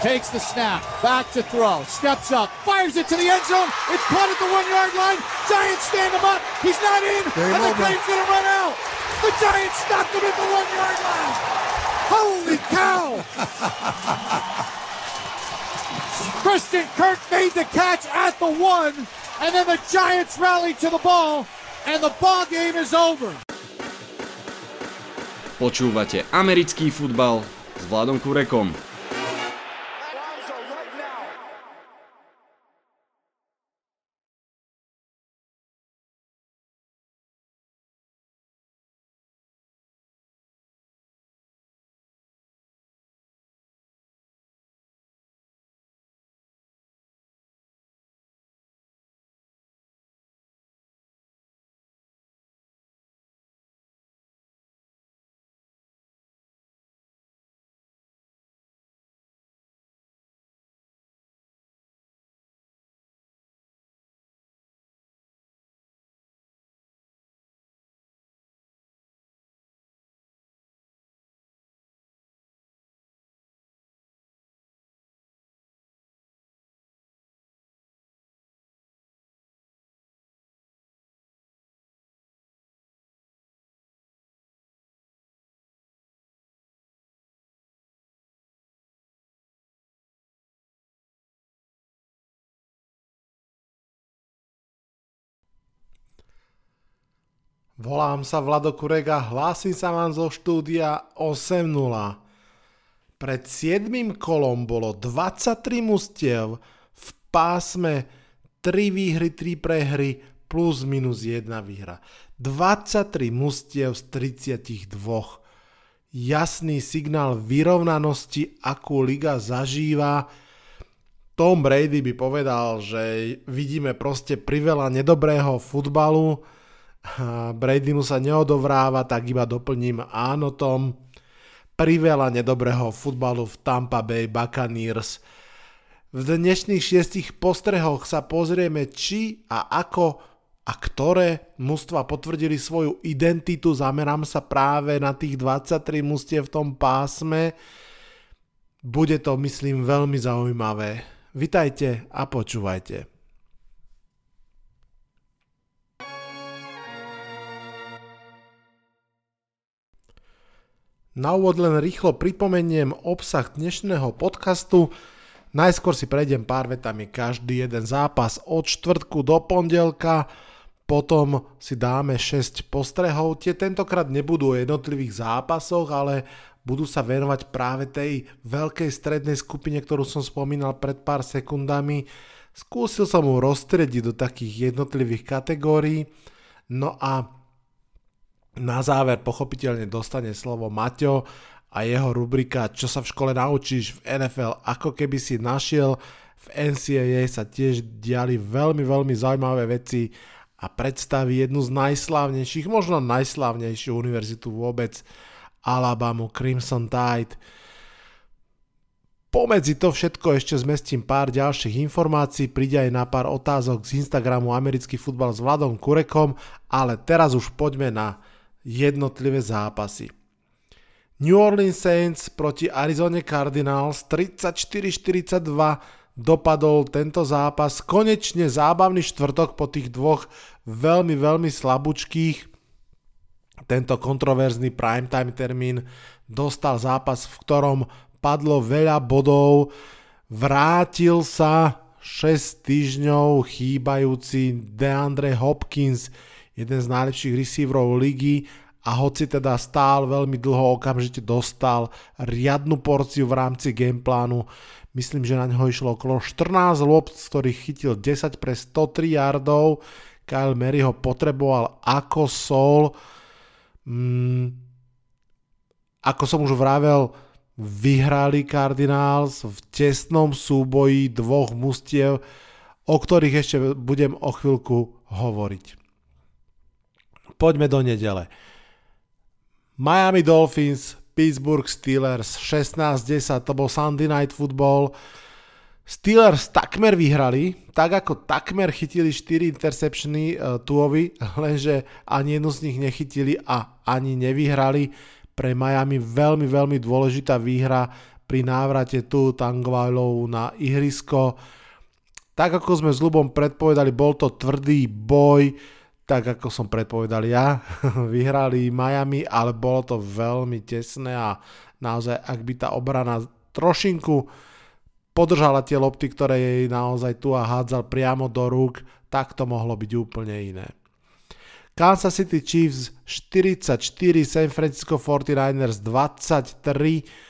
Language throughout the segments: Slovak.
takes the snap, back to throw, steps up, fires it to the end zone. It's caught at the one yard line. Giants stand him up. He's not in, Game and the game's going to run out. The Giants stopped him at the one yard line. Holy cow! Christian Kirk made the catch at the one, and then the Giants rallied to the ball, and the ball game is over. Počúvate americký futbal s Vladom Kurekom. Volám sa Vlado Kurega, hlásim sa vám zo štúdia 8.0. Pred 7. kolom bolo 23 mustiev v pásme 3 výhry, 3 prehry plus minus 1 výhra. 23 mustiev z 32. Jasný signál vyrovnanosti, akú liga zažíva. Tom Brady by povedal, že vidíme proste priveľa nedobrého futbalu, Brady mu sa neodovráva, tak iba doplním áno Tom. Priveľa nedobrého futbalu v Tampa Bay Buccaneers. V dnešných šiestich postrehoch sa pozrieme, či a ako a ktoré mužstva potvrdili svoju identitu. Zamerám sa práve na tých 23 mustiev v tom pásme. Bude to, myslím, veľmi zaujímavé. Vitajte a počúvajte. Na úvod len rýchlo pripomeniem obsah dnešného podcastu. Najskôr si prejdem pár vetami každý jeden zápas od štvrtku do pondelka, potom si dáme 6 postrehov. Tie tentokrát nebudú o jednotlivých zápasoch, ale budú sa venovať práve tej veľkej strednej skupine, ktorú som spomínal pred pár sekundami. Skúsil som mu rozstrediť do takých jednotlivých kategórií. No a na záver pochopiteľne dostane slovo Maťo a jeho rubrika Čo sa v škole naučíš v NFL, ako keby si našiel v NCAA sa tiež diali veľmi, veľmi zaujímavé veci a predstaví jednu z najslávnejších, možno najslávnejšiu univerzitu vôbec, Alabamu Crimson Tide. Pomedzi to všetko ešte zmestím pár ďalších informácií, príde aj na pár otázok z Instagramu Americký futbal s Vladom Kurekom, ale teraz už poďme na jednotlivé zápasy. New Orleans Saints proti Arizona Cardinals 34-42 dopadol tento zápas. Konečne zábavný štvrtok po tých dvoch veľmi, veľmi slabúčkých. Tento kontroverzný primetime termín dostal zápas, v ktorom padlo veľa bodov. Vrátil sa 6 týždňov chýbajúci DeAndre Hopkins, jeden z najlepších receiverov ligy a hoci teda stál veľmi dlho, okamžite dostal riadnu porciu v rámci gameplánu. Myslím, že na neho išlo okolo 14 lopt, z ktorých chytil 10 pre 103 yardov. Kyle Mary ho potreboval ako sol. Mm, ako som už vravel, vyhrali Cardinals v tesnom súboji dvoch mustiev, o ktorých ešte budem o chvíľku hovoriť. Poďme do nedele. Miami Dolphins, Pittsburgh Steelers 16-10, to bol Sunday Night Football. Steelers takmer vyhrali, tak ako takmer chytili 4 interceptiony uh, Tuovi, lenže ani jednu z nich nechytili a ani nevyhrali. Pre Miami veľmi, veľmi dôležitá výhra pri návrate tu Tangvalov na ihrisko. Tak ako sme s Lubom predpovedali, bol to tvrdý boj, tak ako som predpovedal ja. Vyhrali Miami, ale bolo to veľmi tesné a naozaj, ak by tá obrana trošinku podržala tie lopty, ktoré jej naozaj tu a hádzal priamo do rúk, tak to mohlo byť úplne iné. Kansas City Chiefs 44, San Francisco 49ers 23,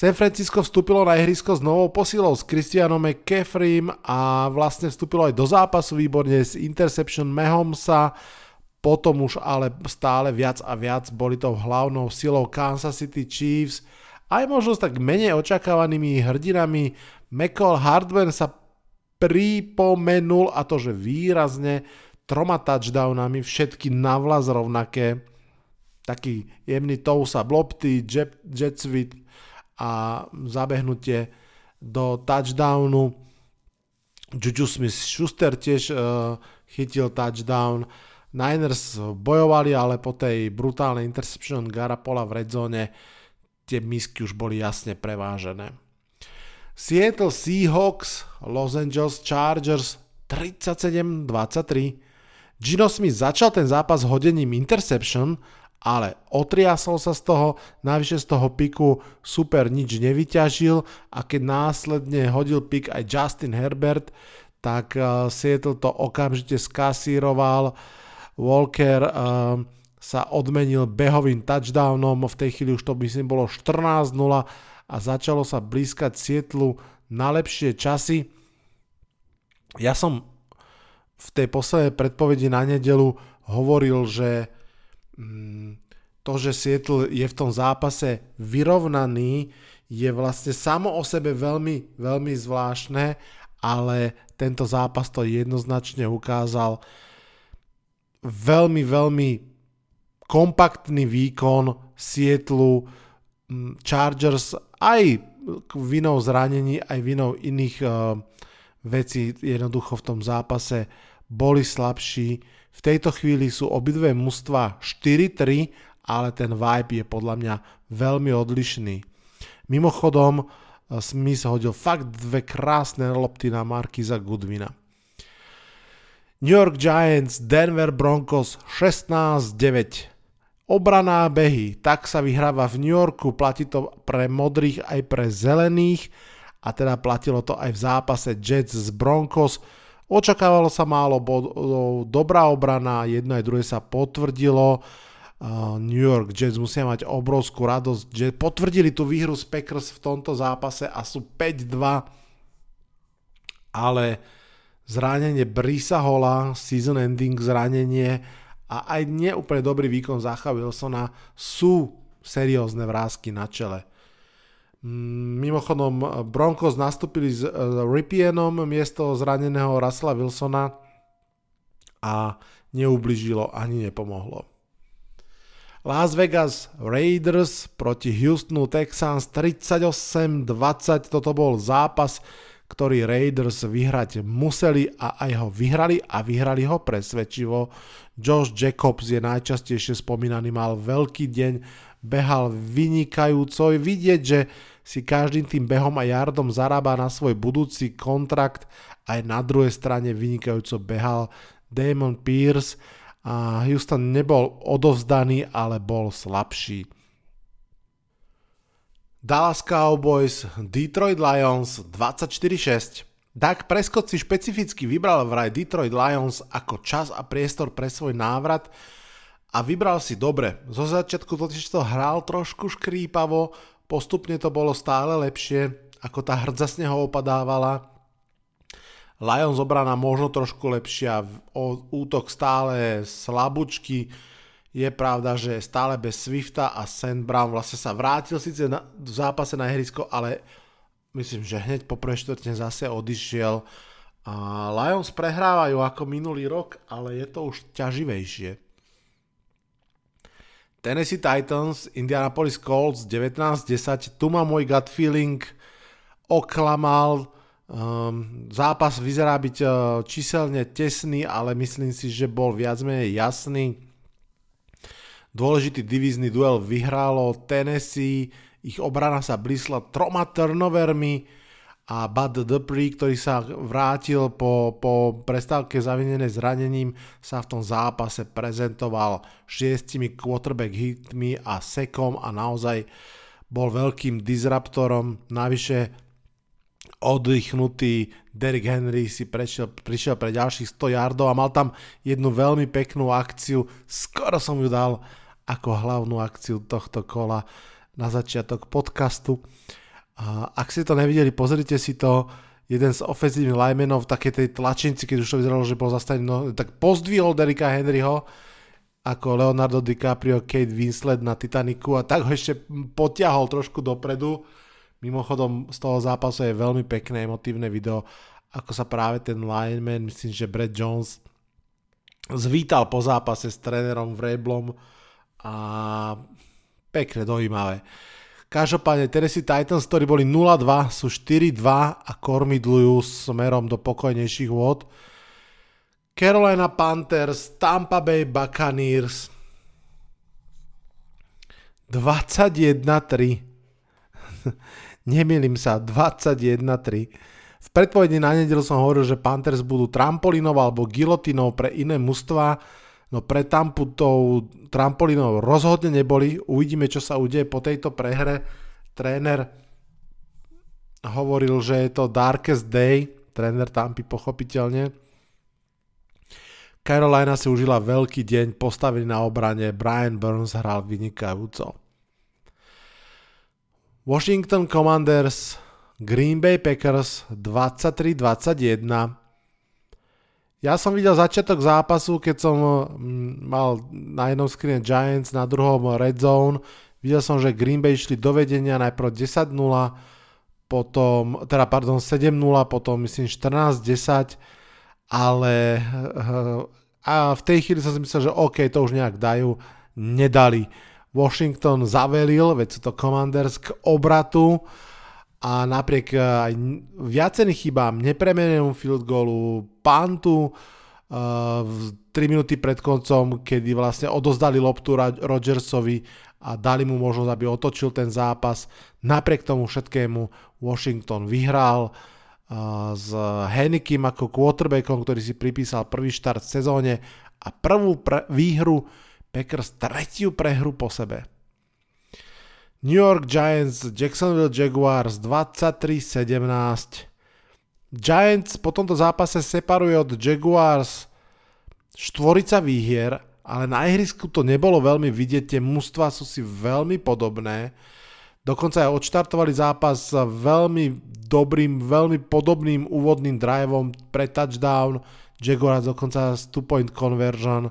San Francisco vstúpilo na ihrisko s novou posilou s Christianom McCaffreym a vlastne vstúpilo aj do zápasu výborne s interception Mahomesa, potom už ale stále viac a viac boli to hlavnou silou Kansas City Chiefs, aj možno s tak menej očakávanými hrdinami. McCall Hardman sa pripomenul a to, že výrazne troma touchdownami, všetky navlas rovnaké, taký jemný tousa lopty, jet, jet sweep, a zabehnutie do touchdownu. Juju Smith-Schuster tiež uh, chytil touchdown. Niners bojovali, ale po tej brutálnej interception Garapola v redzone tie misky už boli jasne prevážené. Seattle Seahawks, Los Angeles Chargers 37-23. Gino Smith začal ten zápas hodením interception ale otriasol sa z toho, navyše z toho piku super nič nevyťažil a keď následne hodil pik aj Justin Herbert, tak uh, Seattle to okamžite skasíroval. Walker uh, sa odmenil behovým touchdownom, v tej chvíli už to myslím bolo 14-0 a začalo sa blízkať Sietlu na lepšie časy. Ja som v tej poslednej predpovedi na nedelu hovoril, že to, že Seattle je v tom zápase vyrovnaný, je vlastne samo o sebe veľmi, veľmi zvláštne, ale tento zápas to jednoznačne ukázal. Veľmi, veľmi kompaktný výkon Seattle mm, Chargers aj vinou zranení, aj vinou iných uh, vecí jednoducho v tom zápase boli slabší v tejto chvíli sú obidve mužstva 4-3, ale ten vibe je podľa mňa veľmi odlišný. Mimochodom, eh, Smith hodil fakt dve krásne lopty na Markiza Goodwina. New York Giants, Denver Broncos 16-9. Obraná behy, tak sa vyhráva v New Yorku, platí to pre modrých aj pre zelených a teda platilo to aj v zápase Jets z Broncos, Očakávalo sa málo bodov, dobrá obrana, jedno aj druhé sa potvrdilo. New York Jets musia mať obrovskú radosť, že potvrdili tú výhru z Packers v tomto zápase a sú 5-2, ale zranenie Brisa Hola, season ending zranenie a aj neúplne dobrý výkon Zacha Wilsona sú seriózne vrázky na čele. Mimochodom, Broncos nastúpili s uh, Ripienom miesto zraneného Russella Wilsona a neubližilo ani nepomohlo. Las Vegas Raiders proti Houstonu Texans 38-20, toto bol zápas, ktorý Raiders vyhrať museli a aj ho vyhrali a vyhrali ho presvedčivo. Josh Jacobs je najčastejšie spomínaný, mal veľký deň, behal vynikajúco, vidieť, že si každým tým behom a jardom zarába na svoj budúci kontrakt. Aj na druhej strane vynikajúco behal Damon Pierce a Houston nebol odovzdaný, ale bol slabší. Dallas Cowboys, Detroit Lions 24-6. Dak Prescott si špecificky vybral vraj Detroit Lions ako čas a priestor pre svoj návrat a vybral si dobre. Zo začiatku totiž to hral trošku škrípavo, Postupne to bolo stále lepšie, ako tá hrdza z neho opadávala. Lions obrana možno trošku lepšia, útok stále slabúčky. Je pravda, že stále bez Swifta a Sand Brown vlastne sa vrátil síce na, v zápase na ihrisko, ale myslím, že hneď po preštvrtne zase odišiel. A Lions prehrávajú ako minulý rok, ale je to už ťaživejšie. Tennessee Titans, Indianapolis Colts 19-10, tu má môj gut feeling oklamal, um, zápas vyzerá byť uh, číselne tesný, ale myslím si, že bol viac menej jasný. Dôležitý divízny duel vyhralo Tennessee, Ich obrana sa blísla troma turnovermi a Bud Dupree, ktorý sa vrátil po, po prestávke zavinené zranením, sa v tom zápase prezentoval šiestimi quarterback hitmi a sekom a naozaj bol veľkým disruptorom. Navyše oddychnutý Derrick Henry si prešiel, prišiel pre ďalších 100 yardov a mal tam jednu veľmi peknú akciu. Skoro som ju dal ako hlavnú akciu tohto kola na začiatok podcastu. Ak ste to nevideli, pozrite si to. Jeden z ofenzívnych linemenov v takej tej tlačinci, keď už to vyzeralo, že bol zastavený, no, tak pozdvihol Derika Henryho ako Leonardo DiCaprio, Kate Winslet na Titaniku a tak ho ešte potiahol trošku dopredu Mimochodom z toho zápasu je veľmi pekné emotívne video, ako sa práve ten lineman, myslím, že Brad Jones zvítal po zápase s trénerom Vreblom a pekne, dojímavé. Každopádne Tennessee Titans, ktorí boli 0-2, sú 4-2 a kormidlujú smerom do pokojnejších vôd. Carolina Panthers, Tampa Bay Buccaneers 21-3 Nemýlim sa, 21-3. V predpovedi na nedelu som hovoril, že Panthers budú trampolínov alebo gilotinov pre iné mužstva, no pre Tampu tou trampolínov rozhodne neboli. Uvidíme, čo sa udeje po tejto prehre. Tréner hovoril, že je to darkest day, tréner Tampy pochopiteľne. Carolina si užila veľký deň, postavený na obrane, Brian Burns hral vynikajúco. Washington Commanders, Green Bay Packers 23-21. Ja som videl začiatok zápasu, keď som mm, mal na jednom screene Giants, na druhom Red Zone. Videl som, že Green Bay išli do vedenia najprv 10-0, potom, teda pardon, 7-0, potom myslím 14-10, ale a v tej chvíli som si myslel, že OK, to už nejak dajú, nedali Washington zavelil, veď sú to Commanders k obratu a napriek eh, aj viacerým chybám, nepremenenému field goalu, pantu, uh, 3 minúty pred koncom, kedy vlastne odozdali loptu Rodgersovi a dali mu možnosť, aby otočil ten zápas. Napriek tomu všetkému Washington vyhral uh, s Henikim ako quarterbackom, ktorý si pripísal prvý štart v sezóne a prvú pre- výhru Packers tretiu prehru po sebe. New York Giants, Jacksonville Jaguars 23-17. Giants po tomto zápase separuje od Jaguars štvorica výhier, ale na ihrisku to nebolo veľmi vidieť, tie mužstva sú si veľmi podobné. Dokonca aj odštartovali zápas s veľmi dobrým, veľmi podobným úvodným driveom pre touchdown, Jaguars dokonca s two-point conversion.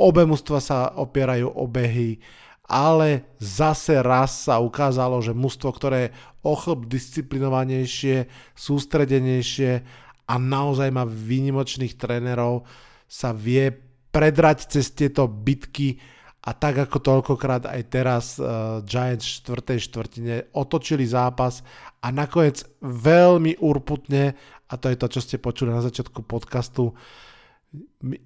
Obe mužstva sa opierajú o behy, ale zase raz sa ukázalo, že mužstvo, ktoré je ochlb disciplinovanejšie, sústredenejšie a naozaj má výnimočných trénerov, sa vie predrať cez tieto bitky a tak ako toľkokrát aj teraz uh, Giants v 4. štvrtine otočili zápas a nakoniec veľmi urputne, a to je to, čo ste počuli na začiatku podcastu,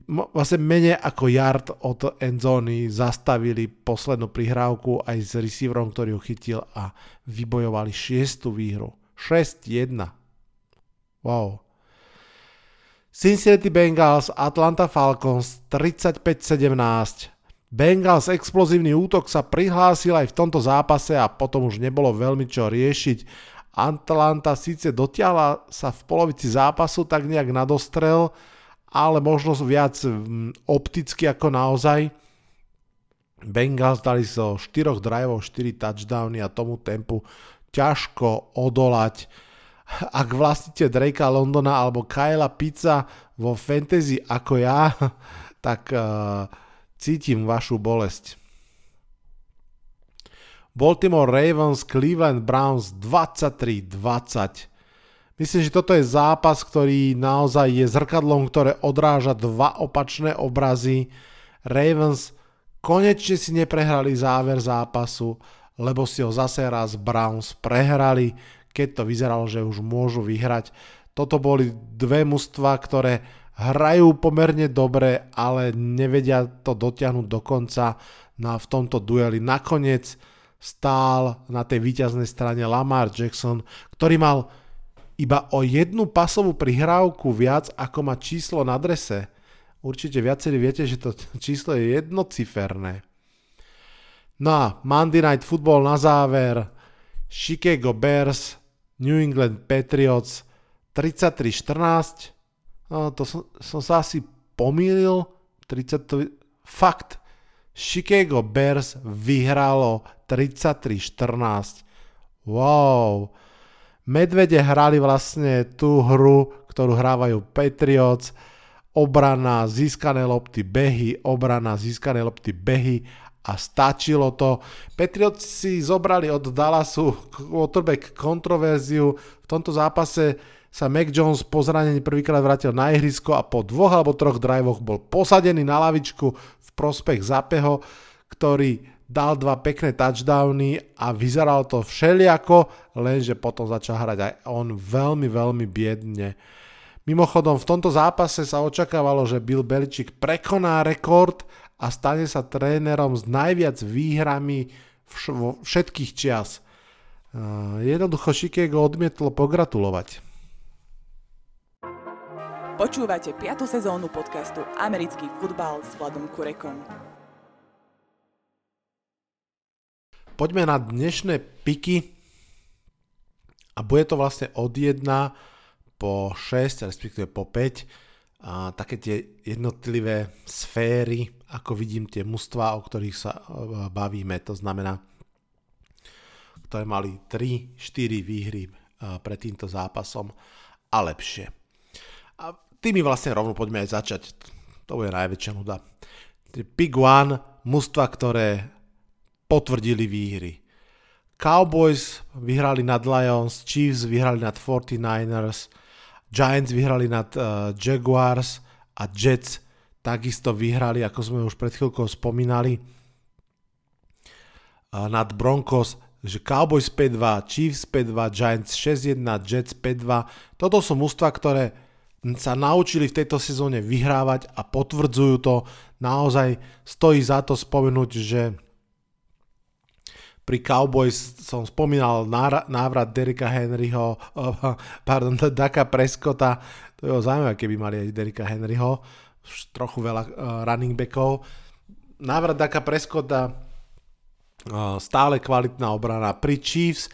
vlastne menej ako yard od endzóny zastavili poslednú prihrávku aj s receiverom, ktorý ho chytil a vybojovali šiestu výhru. 6-1. Wow. Cincinnati Bengals, Atlanta Falcons 35-17. Bengals explozívny útok sa prihlásil aj v tomto zápase a potom už nebolo veľmi čo riešiť. Atlanta síce dotiahla sa v polovici zápasu tak nejak nadostrel, ale možno viac opticky ako naozaj. Bengals dali zo so 4 driveov 4 touchdowny a tomu tempu ťažko odolať. Ak vlastníte Drakea Londona alebo Kyla Pizza vo fantasy ako ja, tak uh, cítim vašu bolesť. Baltimore Ravens, Cleveland Browns 23-20. Myslím, že toto je zápas, ktorý naozaj je zrkadlom, ktoré odráža dva opačné obrazy. Ravens konečne si neprehrali záver zápasu, lebo si ho zase raz Browns prehrali, keď to vyzeralo, že už môžu vyhrať. Toto boli dve mužstva, ktoré hrajú pomerne dobre, ale nevedia to dotiahnuť do konca. No a v tomto dueli nakoniec stál na tej výťaznej strane Lamar Jackson, ktorý mal iba o jednu pasovú prihrávku viac, ako má číslo na drese. Určite viacerí viete, že to číslo je jednociferné. No a Monday Night Football na záver. Chicago Bears, New England Patriots 33-14. No, to som, som sa asi pomýlil. 30, fakt. Chicago Bears vyhralo 33-14. Wow. Medvede hrali vlastne tú hru, ktorú hrávajú Patriots. Obrana, získané lopty, behy, obrana, získané lopty, behy a stačilo to. Patriots si zobrali od Dallasu quarterback kontroverziu. V tomto zápase sa Mac Jones po zranení prvýkrát vrátil na ihrisko a po dvoch alebo troch drivoch bol posadený na lavičku v prospech Zapeho, ktorý dal dva pekné touchdowny a vyzeralo to všeliako, lenže potom začal hrať aj on veľmi, veľmi biedne. Mimochodom, v tomto zápase sa očakávalo, že Bill Belichick prekoná rekord a stane sa trénerom s najviac výhrami vš- všetkých čias. Jednoducho Chicago odmietlo pogratulovať. Počúvate 5. sezónu podcastu Americký futbal s Vladom Kurekom. Poďme na dnešné piky a bude to vlastne od 1 po 6, respektíve po 5. A také tie jednotlivé sféry, ako vidím tie mužstva, o ktorých sa e, bavíme, to znamená, ktoré mali 3-4 výhry e, pred týmto zápasom a lepšie. A tými vlastne rovno poďme aj začať. To bude najväčšia nuda. Pick 1, mužstva, ktoré potvrdili výhry. Cowboys vyhrali nad Lions, Chiefs vyhrali nad 49ers, Giants vyhrali nad uh, Jaguars a Jets takisto vyhrali, ako sme už pred chvíľkou spomínali, uh, nad Broncos, že Cowboys 5-2, Chiefs 5-2, Giants 6-1, Jets 5-2. Toto sú mústva, ktoré sa naučili v tejto sezóne vyhrávať a potvrdzujú to. Naozaj stojí za to spomenúť, že pri Cowboys som spomínal návrat Derika Henryho, pardon, Daka Prescotta, to je zaujímavé, keby mali aj Derika Henryho, trochu veľa uh, running backov. Návrat Daka Prescotta, uh, stále kvalitná obrana. Pri Chiefs,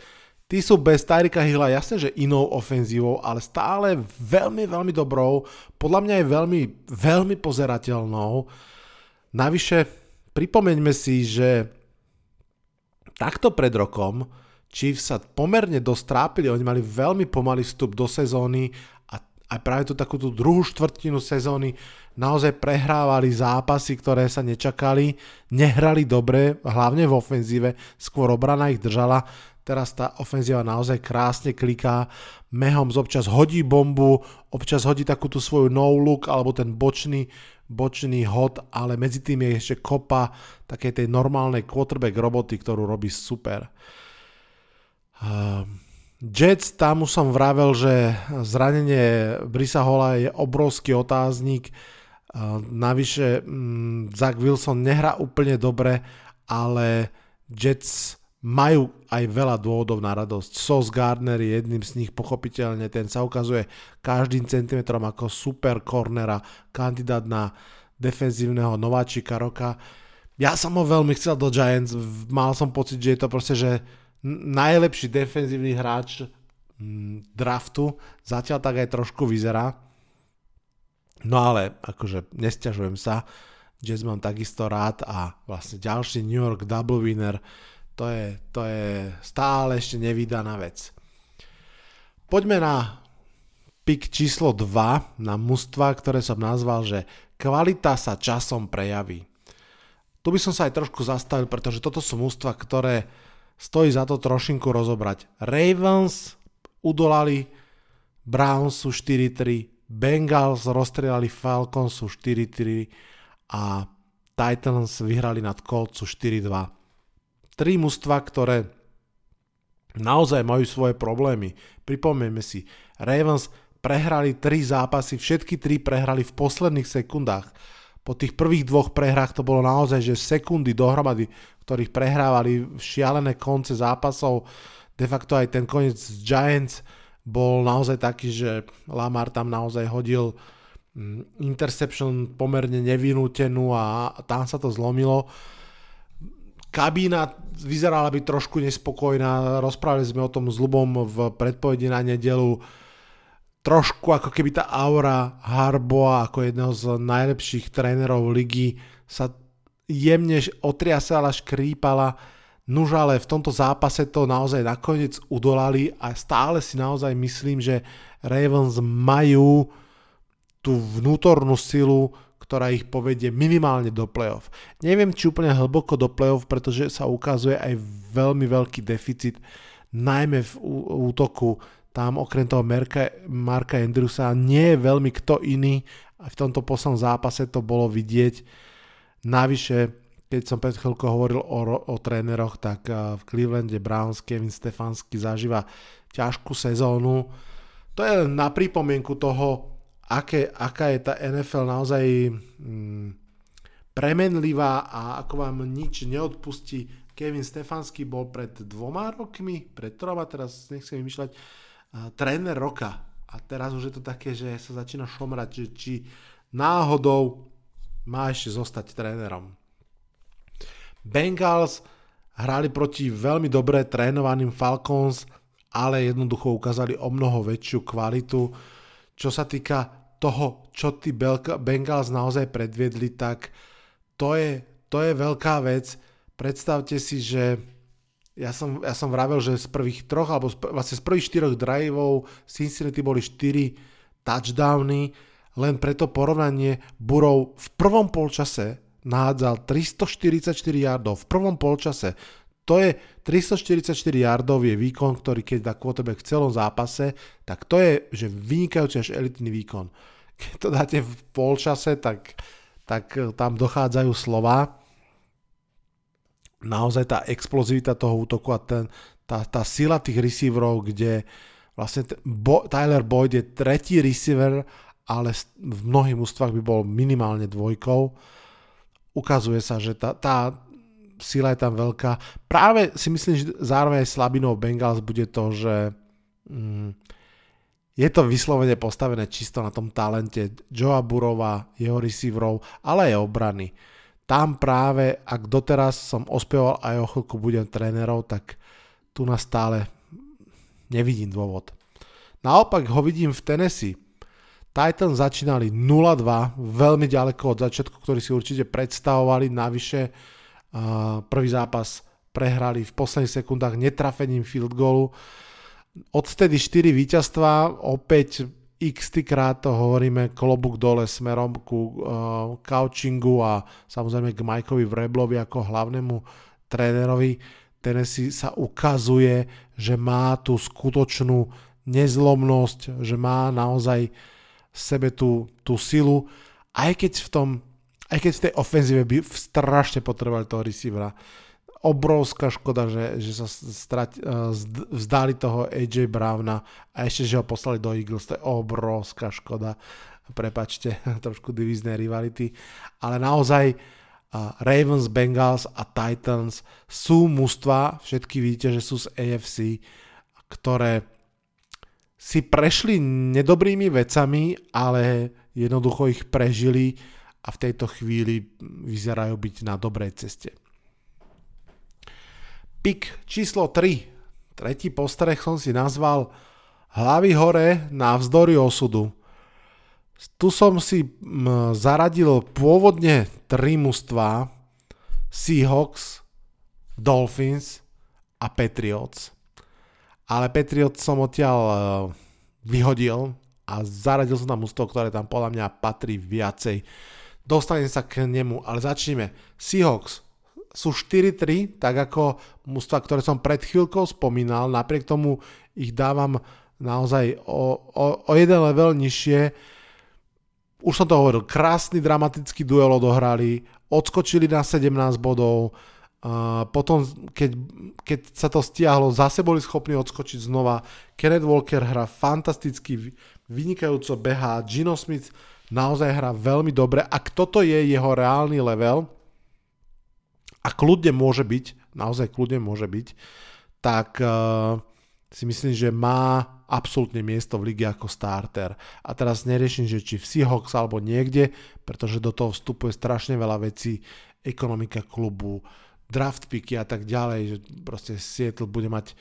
tí sú bez Tyrika Hilla, jasne, že inou ofenzívou, ale stále veľmi, veľmi dobrou. Podľa mňa je veľmi, veľmi pozerateľnou. Navyše, pripomeňme si, že takto pred rokom Chiefs sa pomerne dosť trápili, oni mali veľmi pomalý vstup do sezóny a aj práve tú takú tú druhú štvrtinu sezóny naozaj prehrávali zápasy, ktoré sa nečakali, nehrali dobre, hlavne v ofenzíve, skôr obrana ich držala, teraz tá ofenzíva naozaj krásne kliká, Mahomes občas hodí bombu, občas hodí takú tú svoju no look alebo ten bočný bočný hod, ale medzi tým je ešte kopa takej tej normálnej quarterback roboty, ktorú robí super. Uh, Jets, tam už som vravel, že zranenie Brisa Hola je obrovský otáznik. Uh, navyše um, Zach Wilson nehrá úplne dobre, ale Jets majú aj veľa dôvodov na radosť. Sos Gardner je jedným z nich, pochopiteľne, ten sa ukazuje každým centimetrom ako super cornera, kandidát na defenzívneho nováčika roka. Ja som ho veľmi chcel do Giants, mal som pocit, že je to proste, že najlepší defenzívny hráč mm, draftu, zatiaľ tak aj trošku vyzerá. No ale akože nestiažujem sa, Jazz mám takisto rád a vlastne ďalší New York double winner, to je, to je stále ešte nevydaná vec. Poďme na pik číslo 2 na mužstva, ktoré som nazval, že kvalita sa časom prejaví. Tu by som sa aj trošku zastavil, pretože toto sú mužstva, ktoré stojí za to trošinku rozobrať. Ravens udolali Brownsu 4-3, Bengals rozstrelali Falconsu 4-3 a Titans vyhrali nad Coltsu 4-2 tri mužstva, ktoré naozaj majú svoje problémy. Pripomeňme si, Ravens prehrali tri zápasy, všetky tri prehrali v posledných sekundách. Po tých prvých dvoch prehrách to bolo naozaj, že sekundy dohromady, ktorých prehrávali šialené konce zápasov. De facto aj ten koniec Giants bol naozaj taký, že Lamar tam naozaj hodil mm, interception pomerne nevinútenú a tam sa to zlomilo. Kabína vyzerala byť trošku nespokojná, rozprávali sme o tom s Lubom v predpovedi na nedelu. Trošku ako keby tá aura Harboa ako jedného z najlepších trénerov ligy sa jemne otriasala, škrípala. Nuž ale v tomto zápase to naozaj nakoniec udolali a stále si naozaj myslím, že Ravens majú tú vnútornú silu, ktorá ich povedie minimálne do playoff. Neviem, či úplne hlboko do playoff, pretože sa ukazuje aj veľmi veľký deficit, najmä v útoku. Tam okrem toho Marka, Marka Andrewsa nie je veľmi kto iný a v tomto poslednom zápase to bolo vidieť. Navyše, keď som pred chvíľkou hovoril o, o tréneroch, tak v Clevelande Browns Kevin Stefanský zažíva ťažkú sezónu. To je na pripomienku toho, aké, aká je tá NFL naozaj mm, premenlivá a ako vám nič neodpustí. Kevin Stefanský bol pred dvoma rokmi, pred troma, teraz nechcem vymýšľať, uh, tréner roka. A teraz už je to také, že sa začína šomrať, že či náhodou má ešte zostať trénerom. Bengals hrali proti veľmi dobre trénovaným Falcons, ale jednoducho ukázali o mnoho väčšiu kvalitu. Čo sa týka toho, čo tí Bengals naozaj predviedli, tak to je, to je veľká vec. Predstavte si, že ja som, ja som vravel, že z prvých troch, alebo z, vlastne z prvých štyroch driveov Cincinnati boli 4 touchdowny, len preto porovnanie Burov v prvom polčase nahádzal 344 yardov v prvom polčase. To je 344 yardov je výkon, ktorý keď dá quarterback v celom zápase, tak to je že vynikajúci až elitný výkon. Keď to dáte v polčase, tak, tak tam dochádzajú slova. Naozaj tá explozivita toho útoku a ten, tá, tá sila tých receiverov, kde vlastne Bo, Tyler Boyd je tretí receiver ale v mnohých ústvách by bol minimálne dvojkou. Ukazuje sa, že tá, tá sila je tam veľká. Práve si myslím, že zároveň aj slabinou Bengals bude to, že mm, je to vyslovene postavené čisto na tom talente Joa Burova, jeho receiverov, ale aj obrany. Tam práve, ak doteraz som ospieval aj o chvíľku budem trénerov, tak tu na stále nevidím dôvod. Naopak ho vidím v Tennessee. Titans začínali 0-2, veľmi ďaleko od začiatku, ktorý si určite predstavovali. Navyše prvý zápas prehrali v posledných sekundách netrafením field goalu. Odtedy 4 víťazstva, opäť x krát to hovoríme klobúk dole smerom ku uh, a samozrejme k Mikeovi Vreblovi ako hlavnému trénerovi. Tennessee sa ukazuje, že má tú skutočnú nezlomnosť, že má naozaj sebe tú, tú silu, aj keď v tom, aj keď v tej ofenzíve by strašne potrebovali toho receivera. Obrovská škoda, že, že sa strať, uh, vzdali toho AJ Browna a ešte, že ho poslali do Eagles. To je obrovská škoda. Prepačte, trošku divízne rivality. Ale naozaj uh, Ravens, Bengals a Titans sú mužstva, všetky vidíte, že sú z AFC, ktoré si prešli nedobrými vecami, ale jednoducho ich prežili a v tejto chvíli vyzerajú byť na dobrej ceste. Pik číslo 3. Tretí postreh som si nazval Hlavy hore na vzdory osudu. Tu som si zaradil pôvodne tri mužstva Seahawks, Dolphins a Patriots ale Patriot som odtiaľ eh, vyhodil a zaradil som tam ústo, ktoré tam podľa mňa patrí viacej. Dostanem sa k nemu, ale začneme. Seahawks sú 4-3, tak ako mústva, ktoré som pred chvíľkou spomínal, napriek tomu ich dávam naozaj o, o, o jeden level nižšie. Už som to hovoril, krásny dramatický duel odohrali, odskočili na 17 bodov, a potom, keď, keď sa to stiahlo, zase boli schopní odskočiť znova. Kenneth Walker hra fantasticky, vynikajúco behá. Gino Smith naozaj hrá veľmi dobre. Ak toto je jeho reálny level, a kľudne môže byť, naozaj kľudne môže byť, tak uh, si myslím, že má absolútne miesto v lige ako starter. A teraz neriešim, že či v Seahawks alebo niekde, pretože do toho vstupuje strašne veľa vecí, ekonomika klubu, draft picky a tak ďalej, že proste Seattle bude mať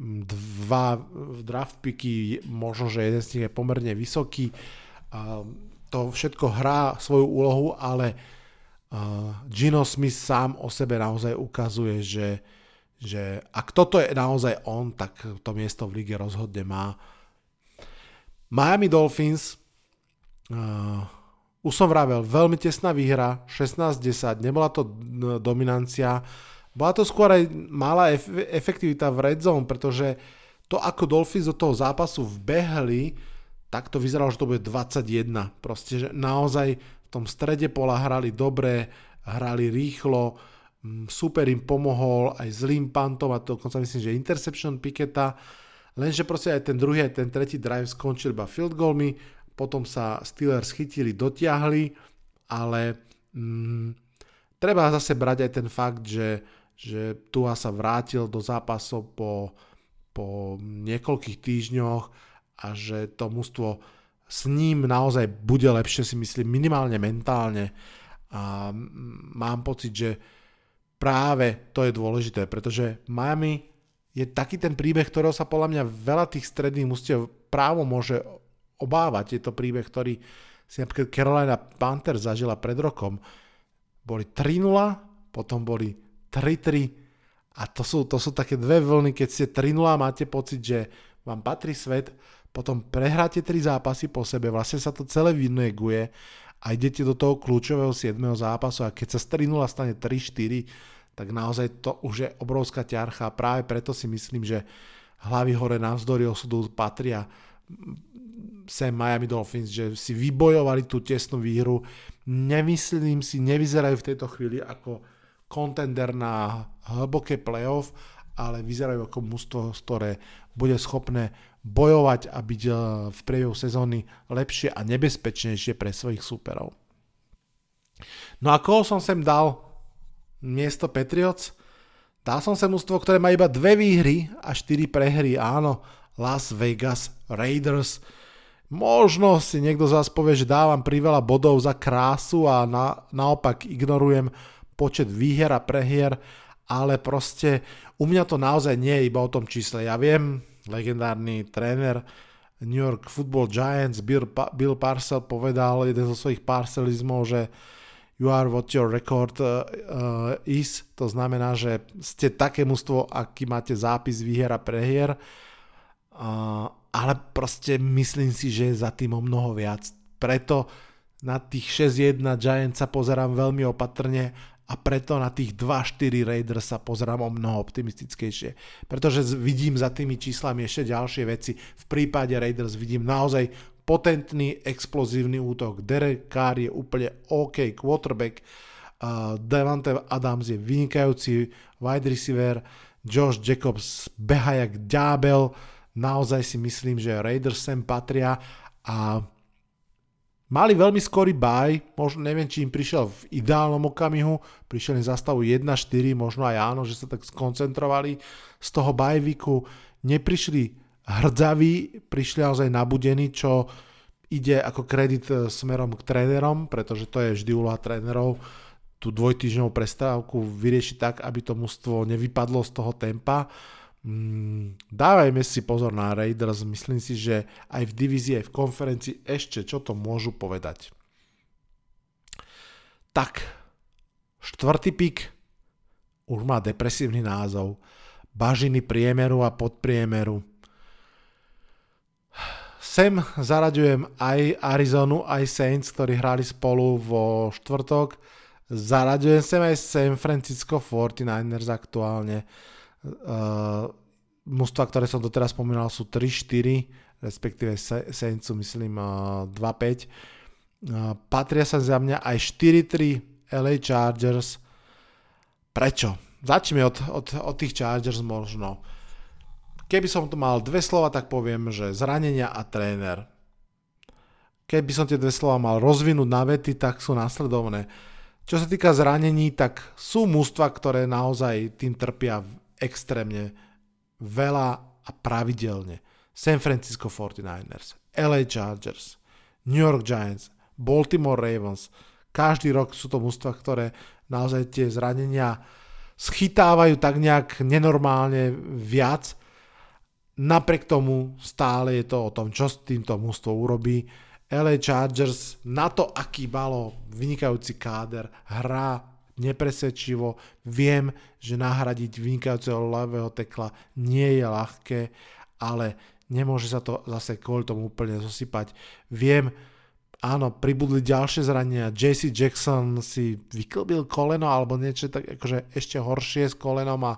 dva draft picky, možno, že jeden z nich je pomerne vysoký. To všetko hrá svoju úlohu, ale Gino Smith sám o sebe naozaj ukazuje, že, že ak toto je naozaj on, tak to miesto v lige rozhodne má. Miami Dolphins uh, už som vravel, veľmi tesná výhra, 16-10, nebola to dominancia, bola to skôr aj malá efektivita v red zone, pretože to, ako Dolphins do toho zápasu vbehli, tak to vyzeralo, že to bude 21. Proste, že naozaj v tom strede pola hrali dobre, hrali rýchlo, super im pomohol aj zlým pantom a to dokonca myslím, že interception Piketa, lenže proste aj ten druhý, aj ten tretí drive skončil iba field goalmi potom sa Steelers chytili, dotiahli, ale mm, treba zase brať aj ten fakt, že, že Tua sa vrátil do zápasov po, po niekoľkých týždňoch a že to mužstvo s ním naozaj bude lepšie, si myslím, minimálne mentálne. A mám pocit, že práve to je dôležité, pretože Miami je taký ten príbeh, ktorého sa podľa mňa veľa tých stredných mústiev právo môže obávať. Je to príbeh, ktorý si napríklad Carolina Panthers zažila pred rokom. Boli 3-0, potom boli 3-3 a to sú, to sú také dve vlny, keď ste 3-0 a máte pocit, že vám patrí svet, potom prehráte 3 zápasy po sebe, vlastne sa to celé vyneguje a idete do toho kľúčového 7. zápasu a keď sa z 3-0 stane 3-4, tak naozaj to už je obrovská ťarcha a práve preto si myslím, že hlavy hore navzdory osudu patria sem Miami Dolphins, že si vybojovali tú tesnú výhru. Nemyslím si, nevyzerajú v tejto chvíli ako kontender na hlboké playoff, ale vyzerajú ako mužstvo, ktoré bude schopné bojovať a byť eh, v priebehu sezóny lepšie a nebezpečnejšie pre svojich súperov. No a koho som sem dal miesto Patriots? Dal som sem mužstvo, ktoré má iba dve výhry a štyri prehry. Áno, Las Vegas Raiders Možno si niekto z vás povie, že dávam priveľa bodov za krásu a na, naopak ignorujem počet výher a prehier, ale proste u mňa to naozaj nie je iba o tom čísle. Ja viem, legendárny tréner New York Football Giants Bill, Bill Parcell povedal jeden zo svojich parcelizmov, že you are what your record uh, uh, is, to znamená, že ste také mužstvo, aký máte zápis výher a prehier. Uh, ale proste myslím si, že je za tým o mnoho viac. Preto na tých 6-1 Giants sa pozerám veľmi opatrne a preto na tých 2-4 Raiders sa pozerám o mnoho optimistickejšie. Pretože vidím za tými číslami ešte ďalšie veci. V prípade Raiders vidím naozaj potentný, explozívny útok. Derek Carr je úplne OK quarterback. Uh, Devante Adams je vynikajúci wide receiver. Josh Jacobs beha jak ďábel. Naozaj si myslím, že Raiders sem patria a mali veľmi skorý baj, možno neviem, či im prišiel v ideálnom okamihu, prišiel im zastavu 1-4, možno aj áno, že sa tak skoncentrovali z toho bajviku, neprišli hrdzaví, prišli naozaj nabudení, čo ide ako kredit e, smerom k trénerom, pretože to je vždy úloha trénerov, tú dvojtýždňovú prestávku vyriešiť tak, aby to mužstvo nevypadlo z toho tempa dávajme si pozor na Raiders, myslím si, že aj v divízii, aj v konferencii ešte čo to môžu povedať. Tak, štvrtý pik už má depresívny názov. Bažiny priemeru a podpriemeru. Sem zaraďujem aj Arizonu, aj Saints, ktorí hrali spolu vo štvrtok. Zaraďujem sem aj San Francisco 49ers aktuálne mužstva, ktoré som doteraz spomínal, sú 3-4, respektíve Saintsu myslím uh, 2-5. Uh, patria sa za mňa aj 4-3 LA Chargers. Prečo? Začneme od, od, od tých Chargers možno. Keby som tu mal dve slova, tak poviem, že zranenia a tréner. Keby som tie dve slova mal rozvinúť na vety, tak sú následovné. Čo sa týka zranení, tak sú mústva, ktoré naozaj tým trpia extrémne veľa a pravidelne. San Francisco 49ers, LA Chargers, New York Giants, Baltimore Ravens. Každý rok sú to mústva, ktoré naozaj tie zranenia schytávajú tak nejak nenormálne viac. Napriek tomu stále je to o tom, čo s týmto mústvom urobí LA Chargers na to, aký malo vynikajúci káder, hrá nepresvedčivo. Viem, že nahradiť vynikajúceho ľavého tekla nie je ľahké, ale nemôže sa to zase kvôli tomu úplne zosypať. Viem, áno, pribudli ďalšie zranenia. JC Jackson si vyklbil koleno alebo niečo tak akože ešte horšie s kolenom a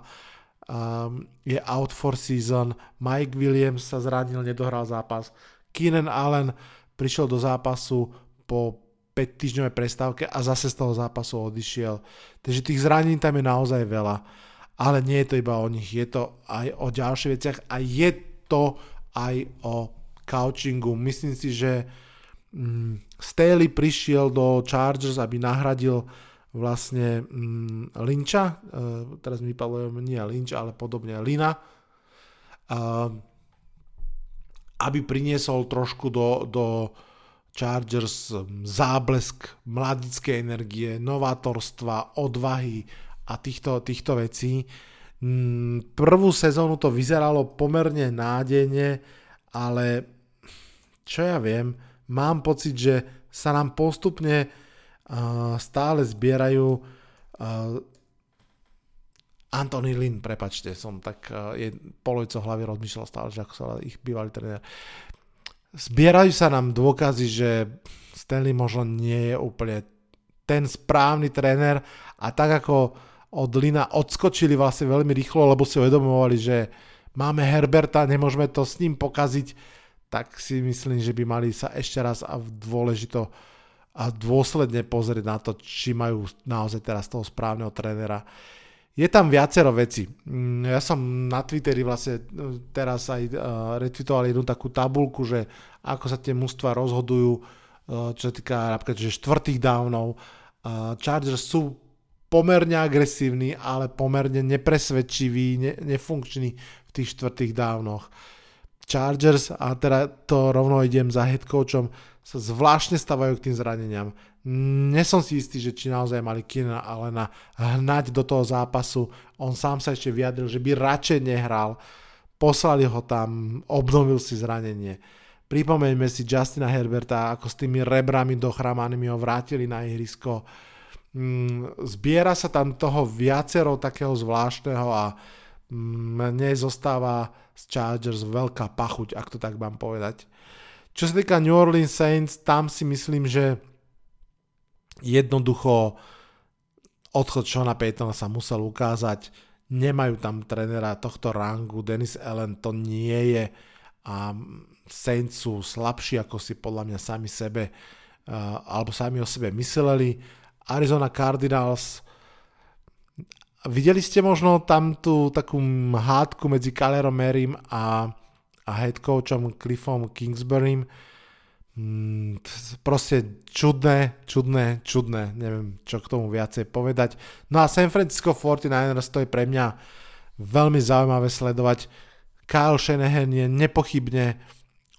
um, je out for season. Mike Williams sa zranil, nedohral zápas. Keenan Allen prišiel do zápasu po 5 týždňovej prestávke a zase z toho zápasu odišiel. Takže tých zranení tam je naozaj veľa. Ale nie je to iba o nich, je to aj o ďalších veciach a je to aj o coachingu. Myslím si, že mm, Staley prišiel do Chargers, aby nahradil vlastne mm, Lynča, uh, teraz mi vypadlo nie Lynch, ale podobne Lina. Uh, aby priniesol trošku do, do Chargers záblesk mladickej energie, novátorstva, odvahy a týchto, týchto vecí. Mm, prvú sezónu to vyzeralo pomerne nádejne, ale čo ja viem, mám pocit, že sa nám postupne stále zbierajú Anthony Lynn, prepačte, som tak je polovico hlavy rozmýšľal stále, že ako sa ich bývalý tréner. Zbierajú sa nám dôkazy, že Stanley možno nie je úplne ten správny tréner a tak ako od Lina odskočili vlastne veľmi rýchlo, lebo si uvedomovali, že máme Herberta, nemôžeme to s ním pokaziť, tak si myslím, že by mali sa ešte raz a dôležito a dôsledne pozrieť na to, či majú naozaj teraz toho správneho trénera je tam viacero veci. Mm, ja som na Twitteri vlastne e, teraz aj e, retweetoval jednu takú tabulku, že ako sa tie mužstva rozhodujú, e, čo sa týka napríklad že štvrtých downov. Chargers sú pomerne agresívni, ale pomerne nepresvedčiví, ne, nefunkční v tých štvrtých downoch. Chargers, a teda to rovno idem za head coachom, sa zvláštne stavajú k tým zraneniam. Nesom si istý, že či naozaj mali Kina Alena hnať do toho zápasu. On sám sa ešte vyjadril, že by radšej nehral. Poslali ho tam, obnovil si zranenie. Pripomeňme si Justina Herberta, ako s tými rebrami dochramanými ho vrátili na ihrisko. Mm, zbiera sa tam toho viacero takého zvláštneho a mne zostáva z Chargers veľká pachuť, ak to tak mám povedať. Čo sa týka New Orleans Saints, tam si myslím, že jednoducho odchod Shona Paytona sa musel ukázať. Nemajú tam trenera tohto rangu, Dennis Allen to nie je a Saints sú slabší ako si podľa mňa sami sebe uh, alebo sami o sebe mysleli. Arizona Cardinals videli ste možno tam tú takú hádku medzi Kalerom Merim a, a head coachom Cliffom Kingsburym Mm, proste čudné, čudné, čudné, neviem čo k tomu viacej povedať. No a San Francisco 49ers to je pre mňa veľmi zaujímavé sledovať. Kyle Shanahan je nepochybne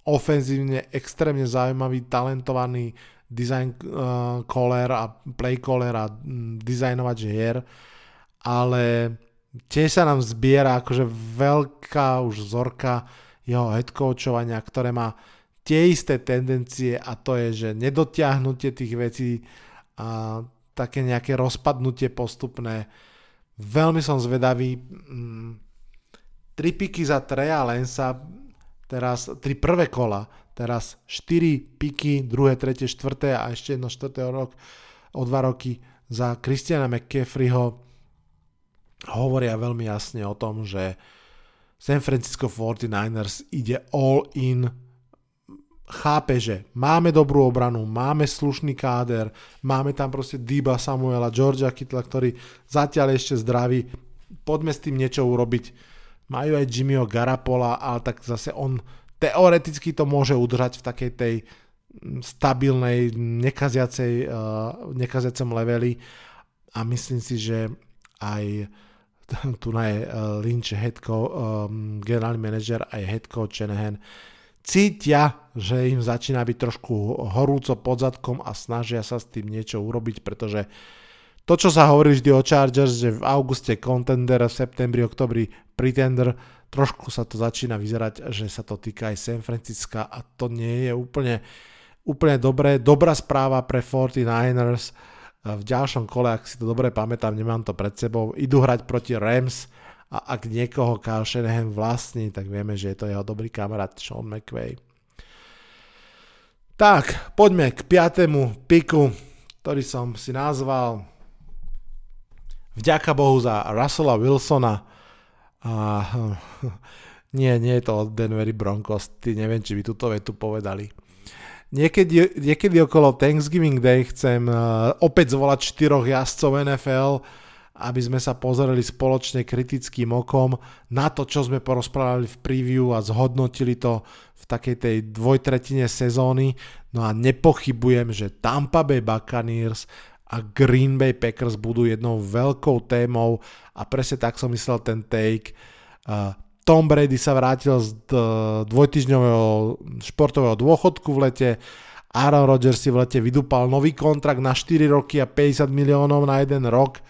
ofenzívne extrémne zaujímavý, talentovaný design uh, caller a play caller a um, dizajnovať hier, ale tiež sa nám zbiera akože veľká už vzorka jeho headcoachovania, ktoré má tie isté tendencie a to je, že nedotiahnutie tých vecí a také nejaké rozpadnutie postupné. Veľmi som zvedavý. Mm, tri piky za Treja Lensa, teraz tri prvé kola, teraz 4 piky, druhé, tretie, štvrté a ešte jedno štvrté rok, o dva roky za Christiana McCaffreyho hovoria veľmi jasne o tom, že San Francisco 49ers ide all in chápe, že máme dobrú obranu, máme slušný káder, máme tam proste Diba Samuela, Georgia Kittla, ktorý zatiaľ ešte zdraví, poďme s tým niečo urobiť. Majú aj Jimmyho Garapola, ale tak zase on teoreticky to môže udržať v takej tej stabilnej, nekaziacej, nekaziacom leveli. A myslím si, že aj tu je Lynch head coach, um, generálny manažer aj head coach Shanahan cítia, že im začína byť trošku horúco pod zadkom a snažia sa s tým niečo urobiť, pretože to, čo sa hovorí vždy o Chargers, že v auguste contender, v septembri, oktobri pretender, trošku sa to začína vyzerať, že sa to týka aj San Francisca a to nie je úplne, úplne dobré. Dobrá správa pre 49ers v ďalšom kole, ak si to dobre pamätám, nemám to pred sebou, idú hrať proti Rams, a ak niekoho Kyle Shanahan vlastní, tak vieme, že je to jeho dobrý kamarát Sean McVay. Tak, poďme k piatému piku, ktorý som si nazval Vďaka Bohu za Russella Wilsona. A, nie, nie je to od Denvery Broncos, ty neviem, či by túto vetu povedali. Niekedy, niekedy okolo Thanksgiving Day chcem uh, opäť zvolať štyroch jazdcov NFL, aby sme sa pozreli spoločne kritickým okom na to, čo sme porozprávali v preview a zhodnotili to v takej tej dvojtretine sezóny. No a nepochybujem, že Tampa Bay Buccaneers a Green Bay Packers budú jednou veľkou témou a presne tak som myslel ten take. Tom Brady sa vrátil z dvojtyžňového športového dôchodku v lete, Aaron Rodgers si v lete vydúpal nový kontrakt na 4 roky a 50 miliónov na jeden rok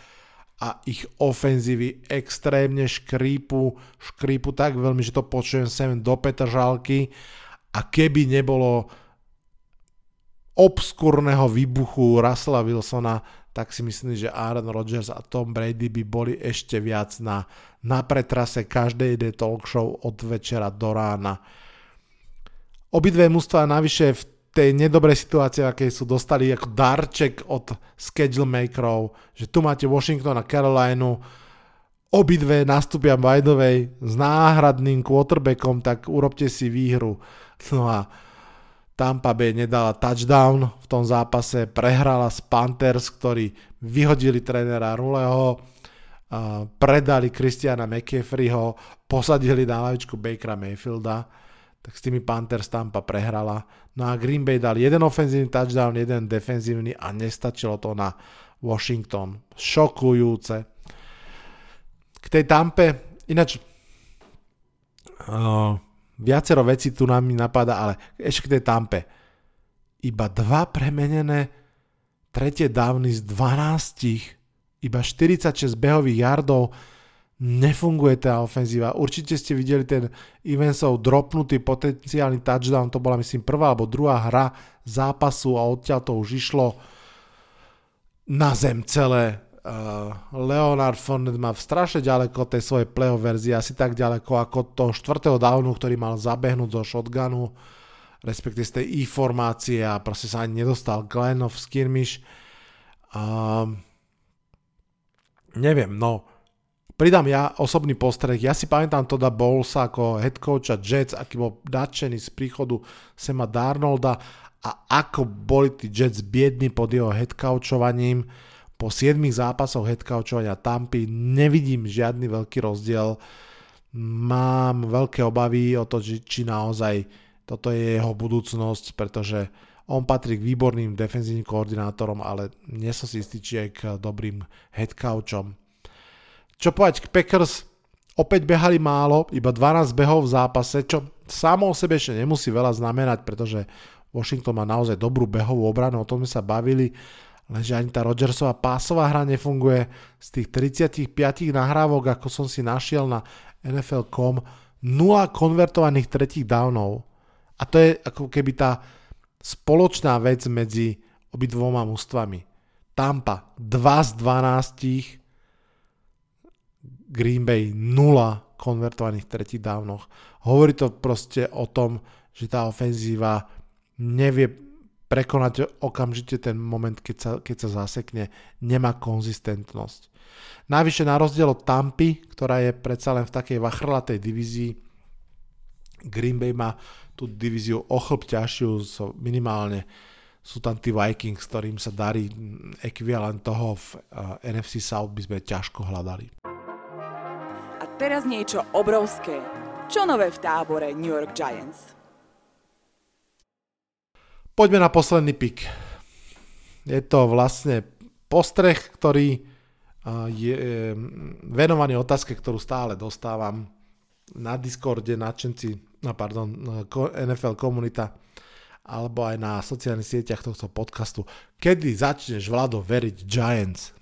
a ich ofenzívy extrémne škrípu, škrípu tak veľmi, že to počujem sem do Petržalky a keby nebolo obskúrneho výbuchu Russella Wilsona, tak si myslím, že Aaron Rodgers a Tom Brady by boli ešte viac na, na pretrase každej jednej talk show od večera do rána. Obidve mužstva navyše v tej nedobrej situácii, akej sú dostali ako darček od schedule makerov, že tu máte Washington a Carolinu, obidve nastúpia way s náhradným quarterbackom, tak urobte si výhru. No a Tampa Bay nedala touchdown v tom zápase, prehrala s Panthers, ktorí vyhodili trénera Ruleho, predali Christiana McCaffreyho, posadili na lavičku Bakera Mayfielda tak s tými Panthers Tampa prehrala. No a Green Bay dal jeden ofenzívny touchdown, jeden defenzívny a nestačilo to na Washington. Šokujúce. K tej Tampe, ináč uh, viacero vecí tu nám napadá, ale ešte k tej Tampe. Iba dva premenené tretie dávny z 12, iba 46 behových yardov, nefunguje tá ofenzíva. Určite ste videli ten Evansov dropnutý potenciálny touchdown, to bola myslím prvá alebo druhá hra zápasu a odtiaľ to už išlo na zem celé. Uh, Leonard Fournette má strašne ďaleko tej svojej playoff verzie, asi tak ďaleko ako toho štvrtého downu, ktorý mal zabehnúť zo shotgunu, respektíve z tej I-formácie a proste sa ani nedostal Glenn of skirmish. Uh, neviem, no Pridám ja osobný postreh, ja si pamätám Toda Bowlesa ako head coacha Jets, aký bol nadšený z príchodu Sema Darnolda a ako boli tí Jets biední pod jeho headcoachovaním. Po 7 zápasoch headcoachovania Tampy nevidím žiadny veľký rozdiel. Mám veľké obavy o to, či naozaj toto je jeho budúcnosť, pretože on patrí k výborným defenzívnym koordinátorom, ale nie som si istý, či aj k dobrým headcoachom. Čo povedať Packers, opäť behali málo, iba 12 behov v zápase, čo samo o sebe ešte nemusí veľa znamenať, pretože Washington má naozaj dobrú behovú obranu, o tom sme sa bavili, lenže ani tá Rodgersová pásová hra nefunguje. Z tých 35 nahrávok, ako som si našiel na NFL.com, 0 konvertovaných tretích downov. A to je ako keby tá spoločná vec medzi obidvoma mústvami. Tampa 2 z 12 Green Bay nula konvertovaných tretích dávnoch. Hovorí to proste o tom, že tá ofenzíva nevie prekonať okamžite ten moment, keď sa, keď sa zasekne, nemá konzistentnosť. Navyše na rozdiel od Tampy, ktorá je predsa len v takej vachrlatej divízii, Green Bay má tú divíziu o chlb ťažšiu, so minimálne sú tam tí Vikings, ktorým sa darí ekvivalent toho v uh, eh, NFC South by sme ťažko hľadali teraz niečo obrovské. Čo nové v tábore New York Giants? Poďme na posledný pik. Je to vlastne postreh, ktorý je venovaný otázke, ktorú stále dostávam na Discorde, nadšenci, no pardon, NFL komunita, alebo aj na sociálnych sieťach tohto podcastu. Kedy začneš, Vlado, veriť Giants?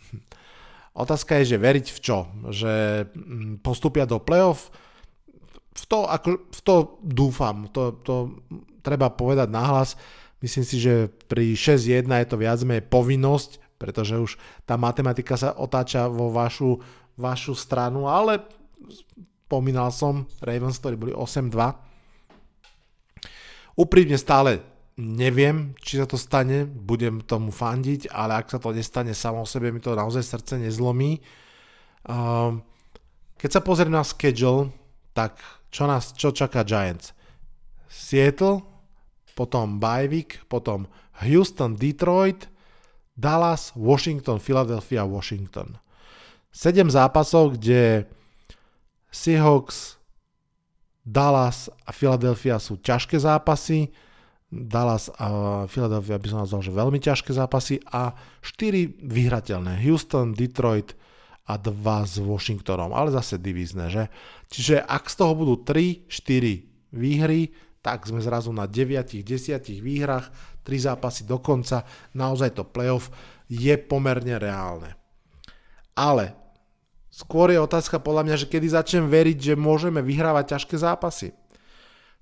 Otázka je, že veriť v čo? Že mm, postupia do playoff? V to, ako, v to dúfam, to, to treba povedať nahlas. Myslím si, že pri 6-1 je to viac menej povinnosť, pretože už tá matematika sa otáča vo vašu, vašu stranu, ale spomínal som Ravens, ktorí boli 8-2. Úprimne stále neviem, či sa to stane, budem tomu fandiť, ale ak sa to nestane samo o sebe, mi to naozaj srdce nezlomí. Keď sa pozriem na schedule, tak čo nás, čo čaká Giants? Seattle, potom Bajvik, potom Houston, Detroit, Dallas, Washington, Philadelphia, Washington. 7 zápasov, kde Seahawks, Dallas a Philadelphia sú ťažké zápasy. Dallas a Philadelphia by som nazval, že veľmi ťažké zápasy a 4 vyhrateľné. Houston, Detroit a 2 s Washingtonom, ale zase divízne, že? Čiže ak z toho budú 3, 4 výhry, tak sme zrazu na 9, 10 výhrach, 3 zápasy do konca, naozaj to playoff je pomerne reálne. Ale skôr je otázka podľa mňa, že kedy začnem veriť, že môžeme vyhrávať ťažké zápasy.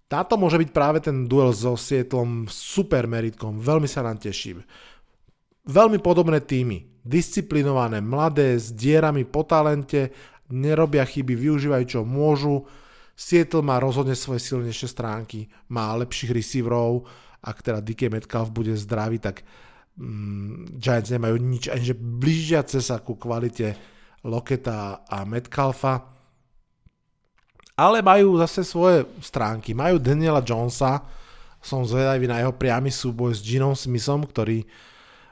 Táto môže byť práve ten duel so Sietlom super meritkom, veľmi sa nám teším. Veľmi podobné týmy, disciplinované, mladé, s dierami po talente, nerobia chyby, využívajú čo môžu, Seattle má rozhodne svoje silnejšie stránky, má lepších receiverov, ak teda DK Metcalf bude zdravý, tak mm, Giants nemajú nič, ani že blížiace sa ku kvalite Loketa a Metcalfa. Ale majú zase svoje stránky. Majú Daniela Jonesa, som zvedavý na jeho priamy súboj s Ginom Smithom, ktorý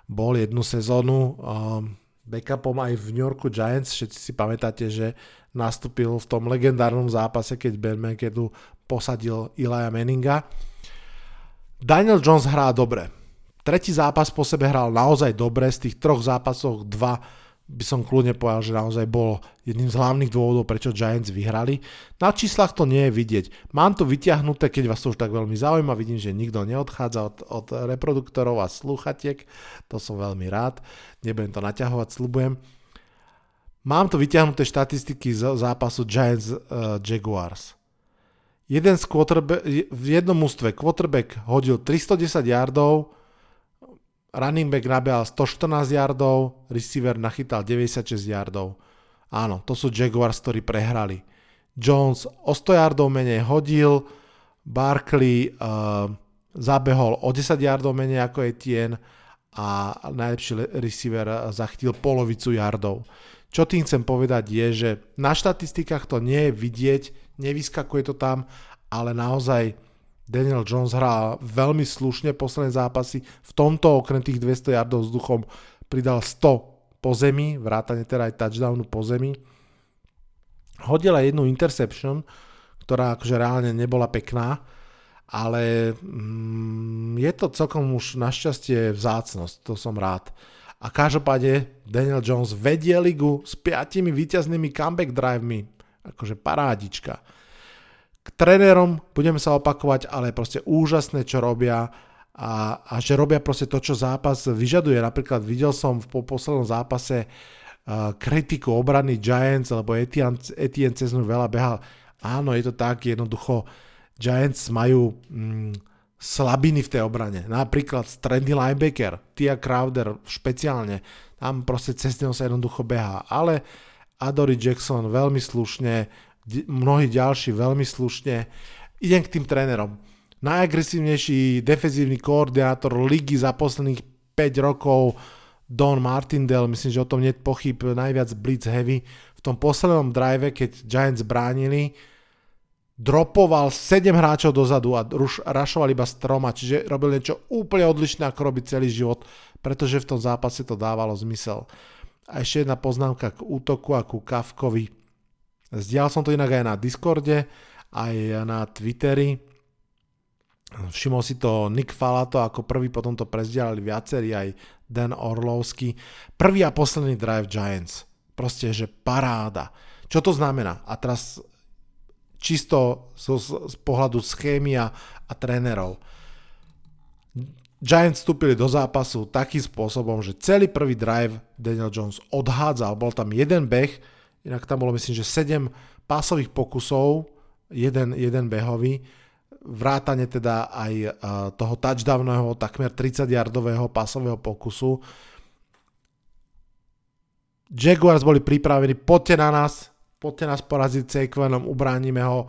bol jednu sezónu um, backupom aj v New Yorku Giants. Všetci si pamätáte, že nastúpil v tom legendárnom zápase, keď Ben McAdoo posadil Ilaja Manninga. Daniel Jones hrá dobre. Tretí zápas po sebe hral naozaj dobre, z tých troch zápasov dva by som kľudne povedal, že naozaj bol jedným z hlavných dôvodov, prečo Giants vyhrali. Na číslach to nie je vidieť. Mám to vyťahnuté, keď vás to už tak veľmi zaujíma, vidím, že nikto neodchádza od, od reproduktorov a sluchatiek, to som veľmi rád, nebudem to naťahovať, slubujem. Mám to vyťahnuté štatistiky z zápasu Giants uh, Jaguars. Jeden z v jednom ústve quarterback hodil 310 yardov, running back nabehal 114 yardov, receiver nachytal 96 yardov. Áno, to sú Jaguars, ktorí prehrali. Jones o 100 yardov menej hodil, Barkley uh, zabehol o 10 yardov menej ako Etienne a najlepší receiver zachytil polovicu yardov. Čo tým chcem povedať je, že na štatistikách to nie je vidieť, nevyskakuje to tam, ale naozaj Daniel Jones hrá veľmi slušne posledné zápasy. V tomto okrem tých 200 yardov vzduchom pridal 100 po zemi, vrátane teda aj touchdownu po zemi. Hodil aj jednu interception, ktorá akože reálne nebola pekná, ale mm, je to celkom už našťastie vzácnosť, to som rád. A každopádne Daniel Jones vedie ligu s piatimi víťaznými comeback drivemi. Akože parádička. K trénerom budeme sa opakovať, ale proste úžasné, čo robia a, a že robia proste to, čo zápas vyžaduje. Napríklad videl som v poslednom zápase uh, kritiku obrany Giants, lebo Etienne, Etienne cez veľa behal. Áno, je to tak, jednoducho Giants majú... Mm, slabiny v tej obrane. Napríklad stredný linebacker, Tia Crowder špeciálne, tam proste cez neho sa jednoducho behá. Ale Adory Jackson veľmi slušne, mnohí ďalší veľmi slušne. Idem k tým trénerom. Najagresívnejší defenzívny koordinátor ligy za posledných 5 rokov Don Martindale, myslím, že o tom nie pochyb, najviac blitz heavy. V tom poslednom drive, keď Giants bránili, dropoval 7 hráčov dozadu a ruš, rašoval iba s troma, čiže robil niečo úplne odlišné, ako robí celý život, pretože v tom zápase to dávalo zmysel. A ešte jedna poznámka k útoku a ku Kavkovi. Zdial som to inak aj na Discorde, aj na Twitteri. Všimol si to Nick Falato ako prvý, potom to prezdielali viacerí, aj Dan Orlovský. Prvý a posledný drive Giants. Proste, že paráda. Čo to znamená? A teraz čisto z, z pohľadu schémy a, a trénerov. Giants vstúpili do zápasu takým spôsobom, že celý prvý drive Daniel Jones odhádzal, bol tam jeden beh, inak tam bolo myslím, že 7 pásových pokusov, jeden, jeden behový, vrátane teda aj toho touchdowného, takmer 30-yardového pásového pokusu. Jaguars boli pripravení, poďte na nás, poďte nás poraziť Saquonom, ubránime ho.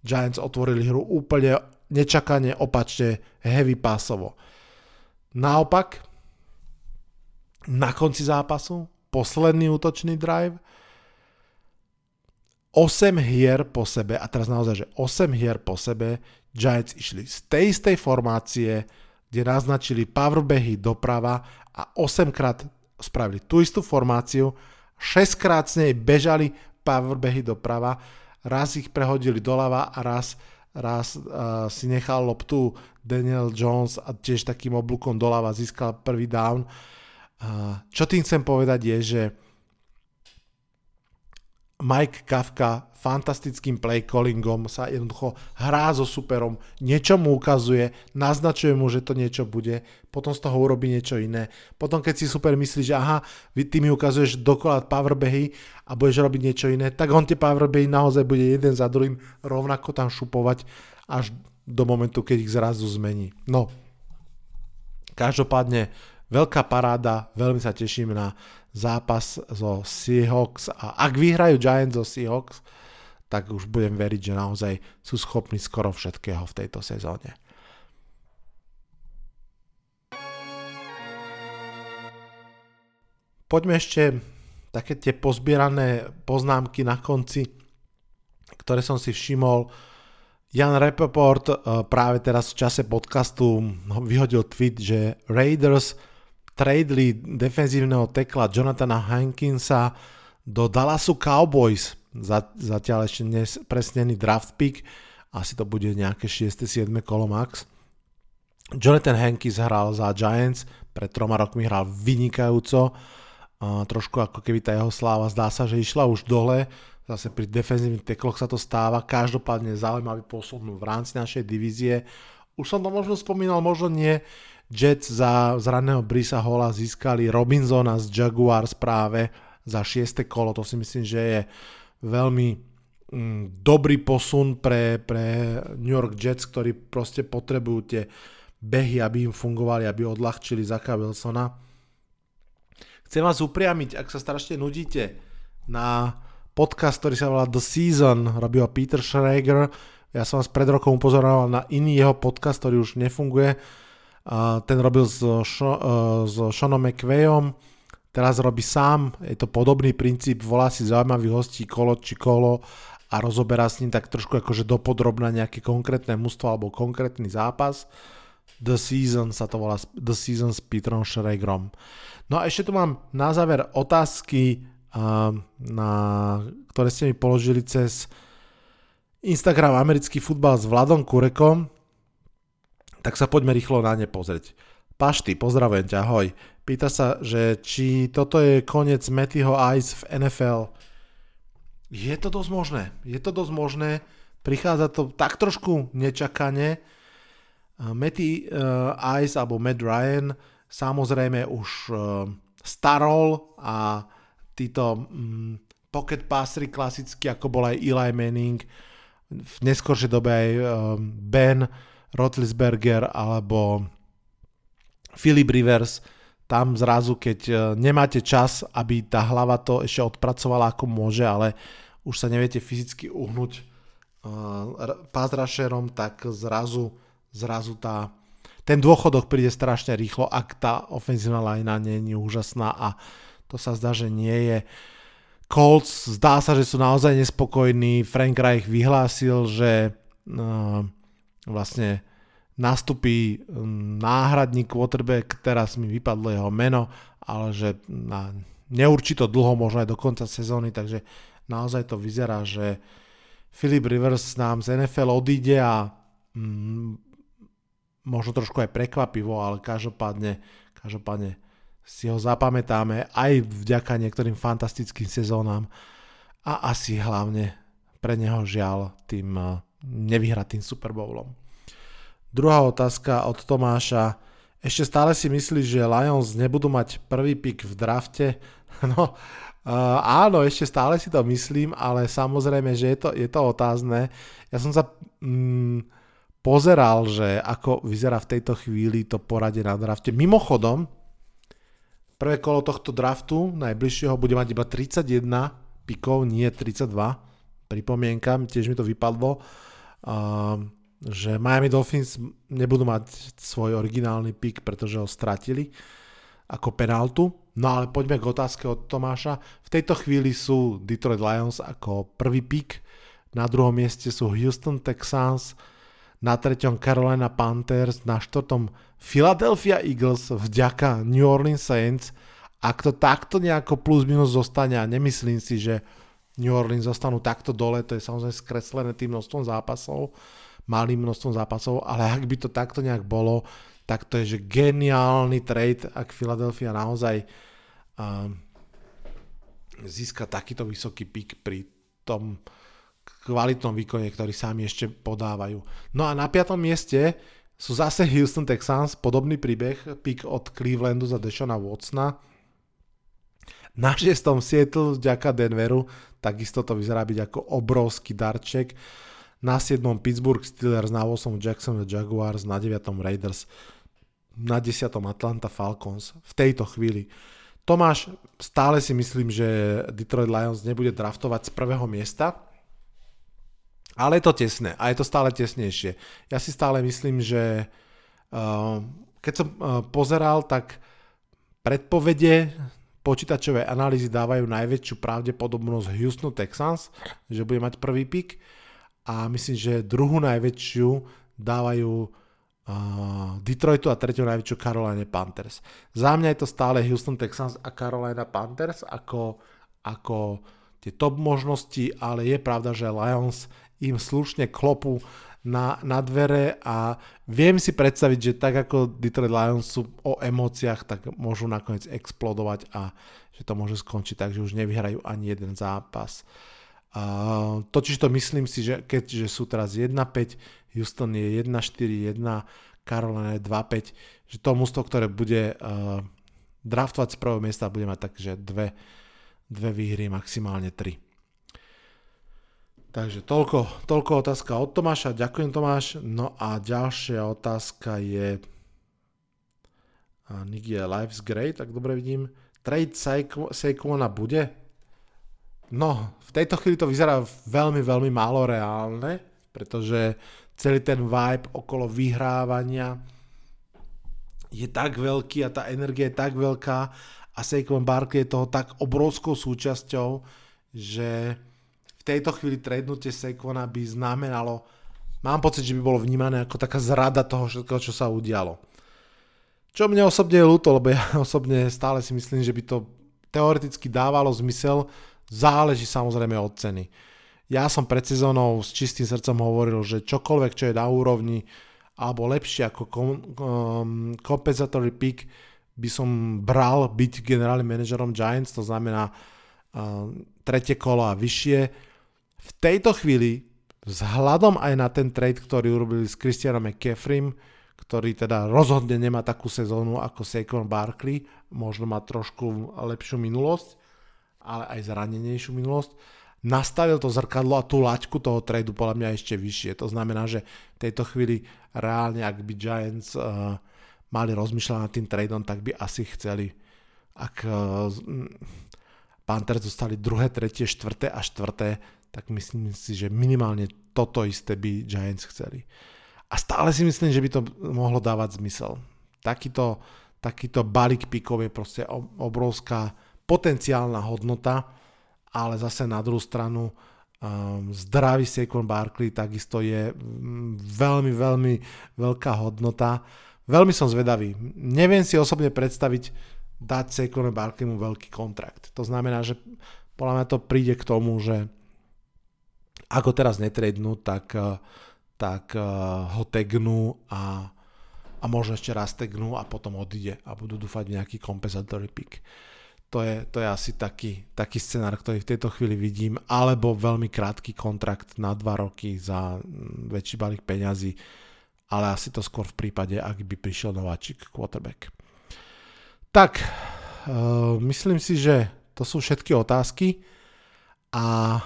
Giants otvorili hru úplne nečakane, opačne, heavy pásovo. Naopak, na konci zápasu, posledný útočný drive, 8 hier po sebe, a teraz naozaj, že 8 hier po sebe, Giants išli z tej istej formácie, kde naznačili powerbehy doprava a 8 krát spravili tú istú formáciu, 6 krát s nej bežali powerbehy doprava, raz ich prehodili doľava a raz raz uh, si nechal loptu Daniel Jones a tiež takým oblúkom doľava získal prvý down. Uh, čo tým chcem povedať je, že Mike Kafka fantastickým play callingom sa jednoducho hrá so superom, niečo mu ukazuje, naznačuje mu, že to niečo bude, potom z toho urobí niečo iné. Potom keď si super myslí, že aha, ty mi ukazuješ dokola powerbehy a budeš robiť niečo iné, tak on tie powerbehy naozaj bude jeden za druhým rovnako tam šupovať až do momentu, keď ich zrazu zmení. No, každopádne veľká paráda, veľmi sa teším na zápas zo Seahawks a ak vyhrajú Giants zo Seahawks, tak už budem veriť, že naozaj sú schopní skoro všetkého v tejto sezóne. Poďme ešte také tie pozbierané poznámky na konci, ktoré som si všimol. Jan Rappaport eh, práve teraz v čase podcastu vyhodil tweet, že Raiders tradeli defenzívneho tekla Jonathana Hankinsa do Dallasu Cowboys. Zatiaľ ešte nespresnený draft pick, asi to bude nejaké 6. 7. kolo max. Jonathan Hankins hral za Giants, pred troma rokmi hral vynikajúco, trošku ako keby tá jeho sláva zdá sa, že išla už dole, zase pri defenzívnych tekloch sa to stáva, každopádne zaujímavý posun v rámci našej divízie. Už som to možno spomínal, možno nie, Jets za zraného Brisa Hola získali Robinsona z Jaguars práve za 6. kolo, to si myslím, že je veľmi mm, dobrý posun pre, pre New York Jets, ktorí proste potrebujú tie behy, aby im fungovali, aby odľahčili Zaka Wilsona. Chcem vás upriamiť, ak sa strašne nudíte, na podcast, ktorý sa volá The Season, robil Peter Schrager. Ja som vás pred rokom upozoroval na iný jeho podcast, ktorý už nefunguje, ten robil s, Šo, e, s Seanom McVayom, teraz robí sám, je to podobný princíp, volá si zaujímavých hostí kolo či kolo a rozoberá s ním tak trošku akože dopodrobná nejaké konkrétne mužstvo alebo konkrétny zápas. The Season sa to volá, The Season s Petrom Schregrom. No a ešte tu mám na záver otázky, na, ktoré ste mi položili cez Instagram americký futbal s Vladom Kurekom tak sa poďme rýchlo na ne pozrieť. Pašty, pozdravujem ťa, ahoj. Pýta sa, že či toto je koniec Mattyho Ice v NFL. Je to dosť možné. Je to dosť možné. Prichádza to tak trošku nečakane. Matty uh, Ice alebo Matt Ryan samozrejme už uh, starol a títo um, pocket passery klasicky, ako bol aj Eli Manning, v neskôršej dobe aj um, Ben, Rotlisberger alebo Philip Rivers, tam zrazu, keď e, nemáte čas, aby tá hlava to ešte odpracovala ako môže, ale už sa neviete fyzicky uhnúť uh, pázrašerom, tak zrazu, zrazu tá, ten dôchodok príde strašne rýchlo, ak tá ofenzívna lajna nie je úžasná a to sa zdá, že nie je. Colts zdá sa, že sú naozaj nespokojní. Frank Reich vyhlásil, že uh, vlastne nastupí náhradník quarterback, teraz mi vypadlo jeho meno, ale že na neurčito dlho, možno aj do konca sezóny, takže naozaj to vyzerá, že Philip Rivers nám z NFL odíde a mm, možno trošku aj prekvapivo, ale každopádne, každopádne si ho zapamätáme aj vďaka niektorým fantastickým sezónam a asi hlavne pre neho žiaľ tým eh, nevyhratým Super Bowlom. Druhá otázka od Tomáša. Ešte stále si myslíš, že Lions nebudú mať prvý pick v drafte? No, uh, áno, ešte stále si to myslím, ale samozrejme, že je to, je to otázne. Ja som sa mm, pozeral, že ako vyzerá v tejto chvíli to poradie na drafte. Mimochodom, prvé kolo tohto draftu najbližšieho bude mať iba 31 pikov, nie 32 pripomienka, tiež mi to vypadlo, že Miami Dolphins nebudú mať svoj originálny pick, pretože ho stratili ako penáltu. No ale poďme k otázke od Tomáša. V tejto chvíli sú Detroit Lions ako prvý pick, na druhom mieste sú Houston Texans, na treťom Carolina Panthers, na štvrtom Philadelphia Eagles vďaka New Orleans Saints. Ak to takto nejako plus minus zostane a nemyslím si, že New Orleans zostanú takto dole, to je samozrejme skreslené tým množstvom zápasov, malým množstvom zápasov, ale ak by to takto nejak bolo, tak to je že geniálny trade, ak Philadelphia naozaj uh, získa takýto vysoký pik pri tom kvalitnom výkone, ktorý sami ešte podávajú. No a na piatom mieste sú zase Houston Texans, podobný príbeh, pik od Clevelandu za Deshona Watsona. Na šiestom Seattle vďaka Denveru takisto to vyzerá byť ako obrovský darček. Na 7. Pittsburgh Steelers, na 8. Jacksonville Jaguars, na 9. Raiders, na 10. Atlanta Falcons v tejto chvíli. Tomáš, stále si myslím, že Detroit Lions nebude draftovať z prvého miesta, ale je to tesné a je to stále tesnejšie. Ja si stále myslím, že uh, keď som uh, pozeral, tak predpovede počítačové analýzy dávajú najväčšiu pravdepodobnosť Houston Texans, že bude mať prvý pick a myslím, že druhú najväčšiu dávajú uh, Detroitu a tretiu najväčšiu Carolina Panthers. Za mňa je to stále Houston Texans a Carolina Panthers ako, ako tie top možnosti, ale je pravda, že Lions im slušne klopu na, na dvere a viem si predstaviť, že tak ako Detroit Lions sú o emóciách, tak môžu nakoniec explodovať a že to môže skončiť tak, že už nevyhrajú ani jeden zápas. Uh, totiž to myslím si, že keďže sú teraz 1-5, Houston je 1-4-1, Carolina je 2-5, že to mústvo, ktoré bude uh, draftovať z prvého miesta, bude mať takže dve, dve výhry, maximálne tri. Takže toľko, toľko otázka od Tomáša. Ďakujem Tomáš. No a ďalšia otázka je Nigia Life's Great, tak dobre vidím. Trade Saquona bude? No, v tejto chvíli to vyzerá veľmi, veľmi málo reálne, pretože celý ten vibe okolo vyhrávania je tak veľký a tá energia je tak veľká a Saquon Barkley je toho tak obrovskou súčasťou, že tejto chvíli tradenutie Saquona by znamenalo, mám pocit, že by bolo vnímané ako taká zrada toho všetkého, čo sa udialo. Čo mne osobne je ľúto, lebo ja osobne stále si myslím, že by to teoreticky dávalo zmysel, záleží samozrejme od ceny. Ja som pred sezónou s čistým srdcom hovoril, že čokoľvek, čo je na úrovni alebo lepšie ako kom, um, compensatory pick by som bral byť generálnym manažerom Giants, to znamená um, tretie kolo a vyššie v tejto chvíli, vzhľadom aj na ten trade, ktorý urobili s Christianom McCaffreym, ktorý teda rozhodne nemá takú sezónu ako Saquon Barkley, možno má trošku lepšiu minulosť, ale aj zranenejšiu minulosť, nastavil to zrkadlo a tú laťku toho tradu podľa mňa ešte vyššie. To znamená, že v tejto chvíli reálne, ak by Giants uh, mali rozmýšľať nad tým tradeom, tak by asi chceli, ak uh, Panthers dostali druhé, tretie, štvrté a štvrté, tak myslím si, že minimálne toto isté by Giants chceli. A stále si myslím, že by to mohlo dávať zmysel. Takýto, takýto balík pikov je proste obrovská potenciálna hodnota, ale zase na druhú stranu um, zdravý Saquon Barkley takisto je um, veľmi, veľmi veľká hodnota. Veľmi som zvedavý. Neviem si osobne predstaviť dať Saquon Barkleymu veľký kontrakt. To znamená, že podľa mňa to príde k tomu, že ako teraz netrednú, tak, eh, tak eh, ho tegnú a a možno ešte raz tegnú a potom odíde a budú dúfať nejaký compensatory pick. To je, to je asi taký, taký scenár, ktorý v tejto chvíli vidím, alebo veľmi krátky kontrakt na dva roky za mm, väčší balík peňazí, ale asi to skôr v prípade, ak by prišiel nováčik quarterback. Tak, uh, myslím si, že to sú všetky otázky a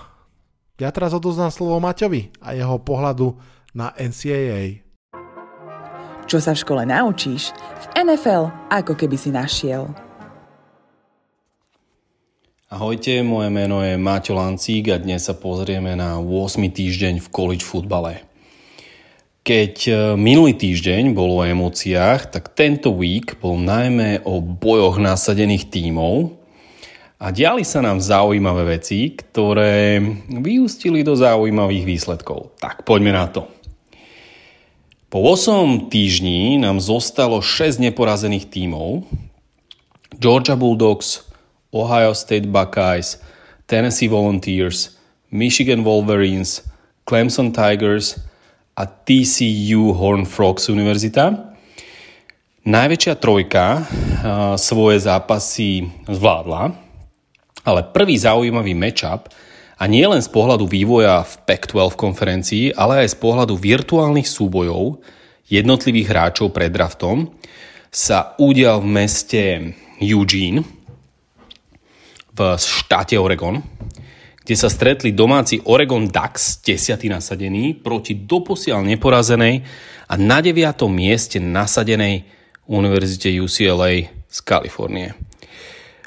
ja teraz odoznám slovo Maťovi a jeho pohľadu na NCAA. Čo sa v škole naučíš, v NFL ako keby si našiel. Ahojte, moje meno je Maťo Lancík a dnes sa pozrieme na 8. týždeň v college futbale. Keď e, minulý týždeň bol o emóciách, tak tento week bol najmä o bojoch nasadených tímov a diali sa nám zaujímavé veci, ktoré vyústili do zaujímavých výsledkov. Tak poďme na to. Po 8 týždni nám zostalo 6 neporazených tímov. Georgia Bulldogs, Ohio State Buckeyes, Tennessee Volunteers, Michigan Wolverines, Clemson Tigers a TCU Horn Frogs Univerzita. Najväčšia trojka svoje zápasy zvládla, ale prvý zaujímavý matchup a nie len z pohľadu vývoja v Pac-12 konferencii, ale aj z pohľadu virtuálnych súbojov jednotlivých hráčov pred draftom sa udial v meste Eugene, v štáte Oregon, kde sa stretli domáci Oregon Ducks, desiatý nasadený, proti doposiaľ neporazenej a na deviatom mieste nasadenej Univerzite UCLA z Kalifornie.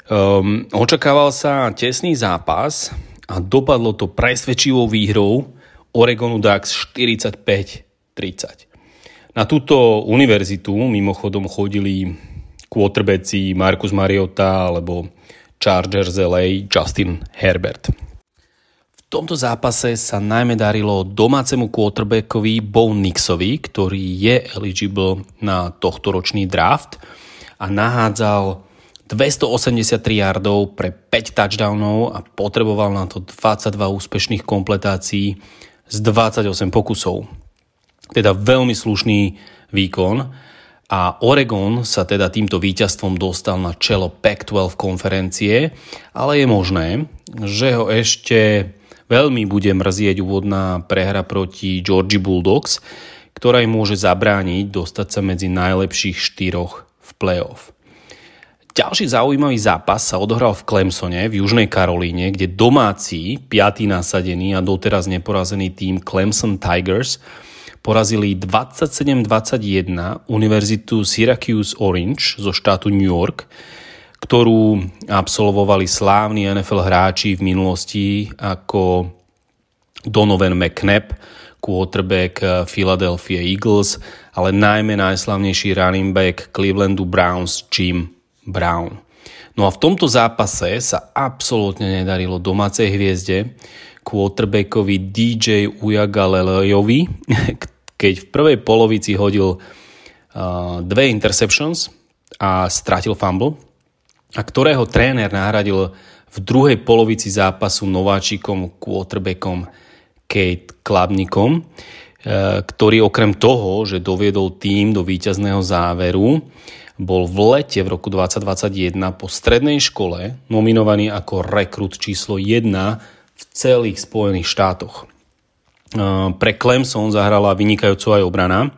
Um, očakával sa tesný zápas a dopadlo to presvedčivou výhrou Oregonu Ducks 45-30. Na túto univerzitu mimochodom chodili quarterbacki Marcus Mariota alebo Chargers LA Justin Herbert. V tomto zápase sa najmä darilo domácemu quarterbackovi Bo Nixovi, ktorý je eligible na tohtoročný draft a nahádzal 283 yardov pre 5 touchdownov a potreboval na to 22 úspešných kompletácií z 28 pokusov. Teda veľmi slušný výkon a Oregon sa teda týmto víťazstvom dostal na čelo Pac-12 konferencie, ale je možné, že ho ešte veľmi bude mrzieť úvodná prehra proti Georgia Bulldogs, ktorá im môže zabrániť dostať sa medzi najlepších štyroch v playoff. Ďalší zaujímavý zápas sa odohral v Clemsone v Južnej Karolíne, kde domáci, piatý nasadený a doteraz neporazený tým Clemson Tigers porazili 27-21 Univerzitu Syracuse Orange zo štátu New York, ktorú absolvovali slávni NFL hráči v minulosti ako Donovan McNabb, quarterback Philadelphia Eagles, ale najmä najslavnejší running back Clevelandu Browns Jim Brown. No a v tomto zápase sa absolútne nedarilo domácej hviezde, quarterbackovi DJ Uyagalelejovi, keď v prvej polovici hodil uh, dve interceptions a stratil fumble, a ktorého tréner nahradil v druhej polovici zápasu nováčikom quarterbackom Kate Klabnikom, uh, ktorý okrem toho, že doviedol tým do víťazného záveru, bol v lete v roku 2021 po strednej škole nominovaný ako rekrut číslo 1 v celých Spojených štátoch. Pre Clemson zahrala vynikajúco aj obrana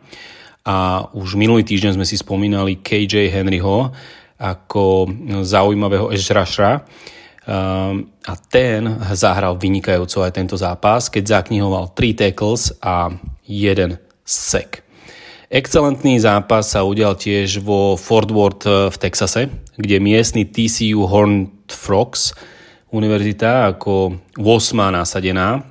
a už minulý týždeň sme si spomínali KJ Henryho ako zaujímavého edge rushera a ten zahral vynikajúco aj tento zápas, keď zaknihoval 3 tackles a 1 sek. Excelentný zápas sa udial tiež vo Fort Worth v Texase, kde miestny TCU Horned Frogs univerzita ako 8. nasadená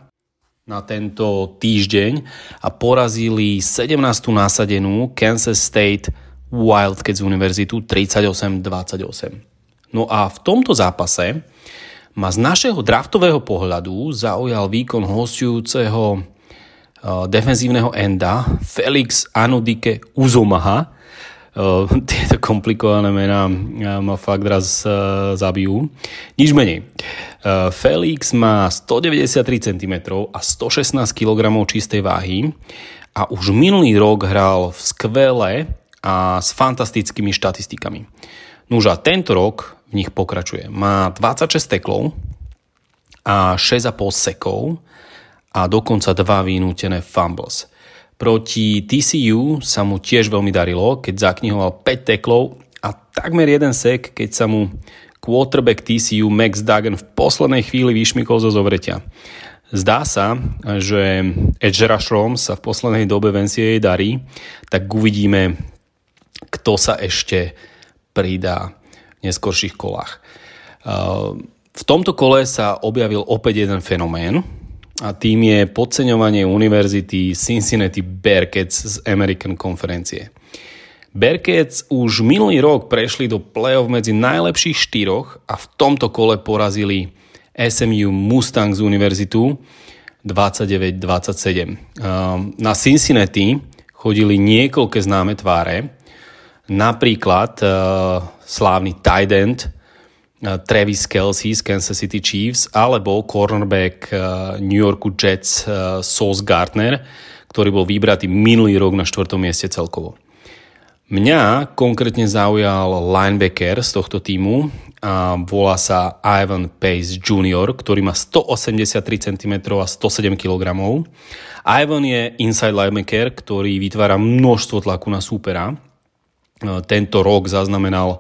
na tento týždeň a porazili 17. násadenú Kansas State Wildcats univerzitu 38-28. No a v tomto zápase ma z našeho draftového pohľadu zaujal výkon hostujúceho defenzívneho enda Felix Anudike Uzomaha. Uh, tieto komplikované mená uh, ma fakt raz zabijú. Nič menej. Eh, Felix má 193 cm a 116 kg čistej váhy a už minulý rok hral v skvele a s fantastickými štatistikami. Nuž a tento rok v nich pokračuje. Má 26 teklov a 6,5 sekov a dokonca dva vynútené fumbles. Proti TCU sa mu tiež veľmi darilo, keď zaknihoval 5 teklov a takmer jeden sek, keď sa mu quarterback TCU Max Duggan v poslednej chvíli vyšmykol zo zovretia. Zdá sa, že edge rusherom sa v poslednej dobe v NCAA darí, tak uvidíme, kto sa ešte pridá v neskorších kolách. V tomto kole sa objavil opäť jeden fenomén a tým je podceňovanie univerzity Cincinnati Bearcats z American konferencie. Bearcats už minulý rok prešli do play-off medzi najlepších štyroch a v tomto kole porazili SMU Mustangs univerzitu 29-27. Na Cincinnati chodili niekoľké známe tváre, napríklad slávny tight end Travis Kelsey z Kansas City Chiefs alebo cornerback New Yorku Jets Sauce Gardner, ktorý bol vybratý minulý rok na 4. mieste celkovo. Mňa konkrétne zaujal linebacker z tohto týmu a volá sa Ivan Pace Jr., ktorý má 183 cm a 107 kg. Ivan je inside linebacker, ktorý vytvára množstvo tlaku na súpera. Tento rok zaznamenal